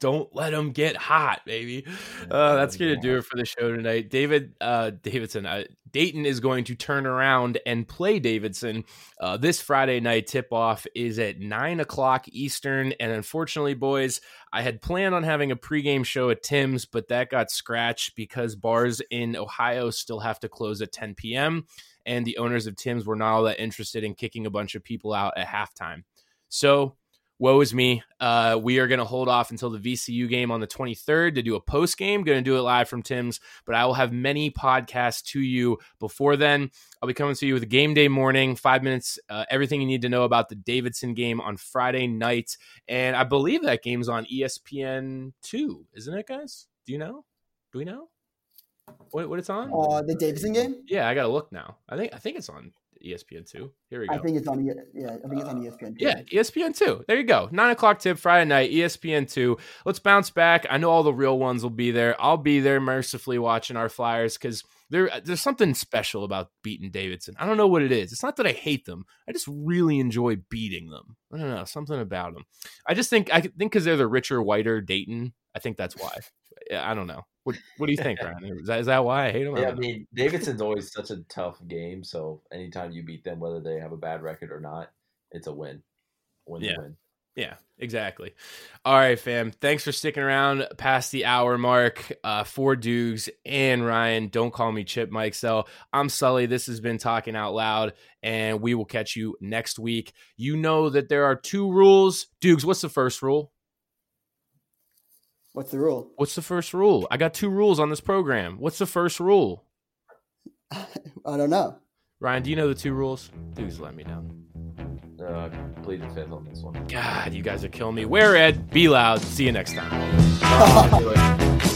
Don't let them get hot, baby. Uh, that's going to do it for the show tonight. David uh, Davidson, uh, Dayton is going to turn around and play Davidson. Uh, this Friday night tip off is at 9 o'clock Eastern. And unfortunately, boys, I had planned on having a pregame show at Tim's, but that got scratched because bars in Ohio still have to close at 10 p.m. And the owners of Tim's were not all that interested in kicking a bunch of people out at halftime. So, woe is me. Uh, we are going to hold off until the VCU game on the 23rd to do a post game. Going to do it live from Tim's, but I will have many podcasts to you before then. I'll be coming to you with a game day morning, five minutes, uh, everything you need to know about the Davidson game on Friday night. And I believe that game's on ESPN 2, isn't it, guys? Do you know? Do we know? What, what it's on? Uh, the Davidson game? Yeah, I got to look now. I think I think it's on ESPN 2. Here we go. I think it's on. Yeah, I think it's on ESPN. Yeah, E ESPN two. There you go. Nine o'clock tip Friday night, ESPN two. Let's bounce back. I know all the real ones will be there. I'll be there mercifully watching our Flyers because there there's something special about beating Davidson. I don't know what it is. It's not that I hate them. I just really enjoy beating them. I don't know something about them. I just think I think because they're the richer, whiter Dayton. I think that's why. I don't know. What What do you think, Ryan? Is that, is that why I hate them? I Yeah, I don't mean, Davidson's always such a tough game. So anytime you beat them, whether they have a bad record or not, it's a win. Win Yeah. win. Yeah, exactly. All right, fam. Thanks for sticking around past the hour mark. Uh, for Dukes and Ryan, don't call me Chip Mike. So I'm Sully. This has been Talking Out Loud, and we will catch you next week. You know that there are two rules. Dukes, what's the first rule? What's the rule? What's the first rule? I got two rules on this program. What's the first rule? I don't know. Ryan, do you know the two rules? Please let me know. Uh, plead the fifth on this one. God, you guys are killing me. Wear Ed, be loud. See you next time.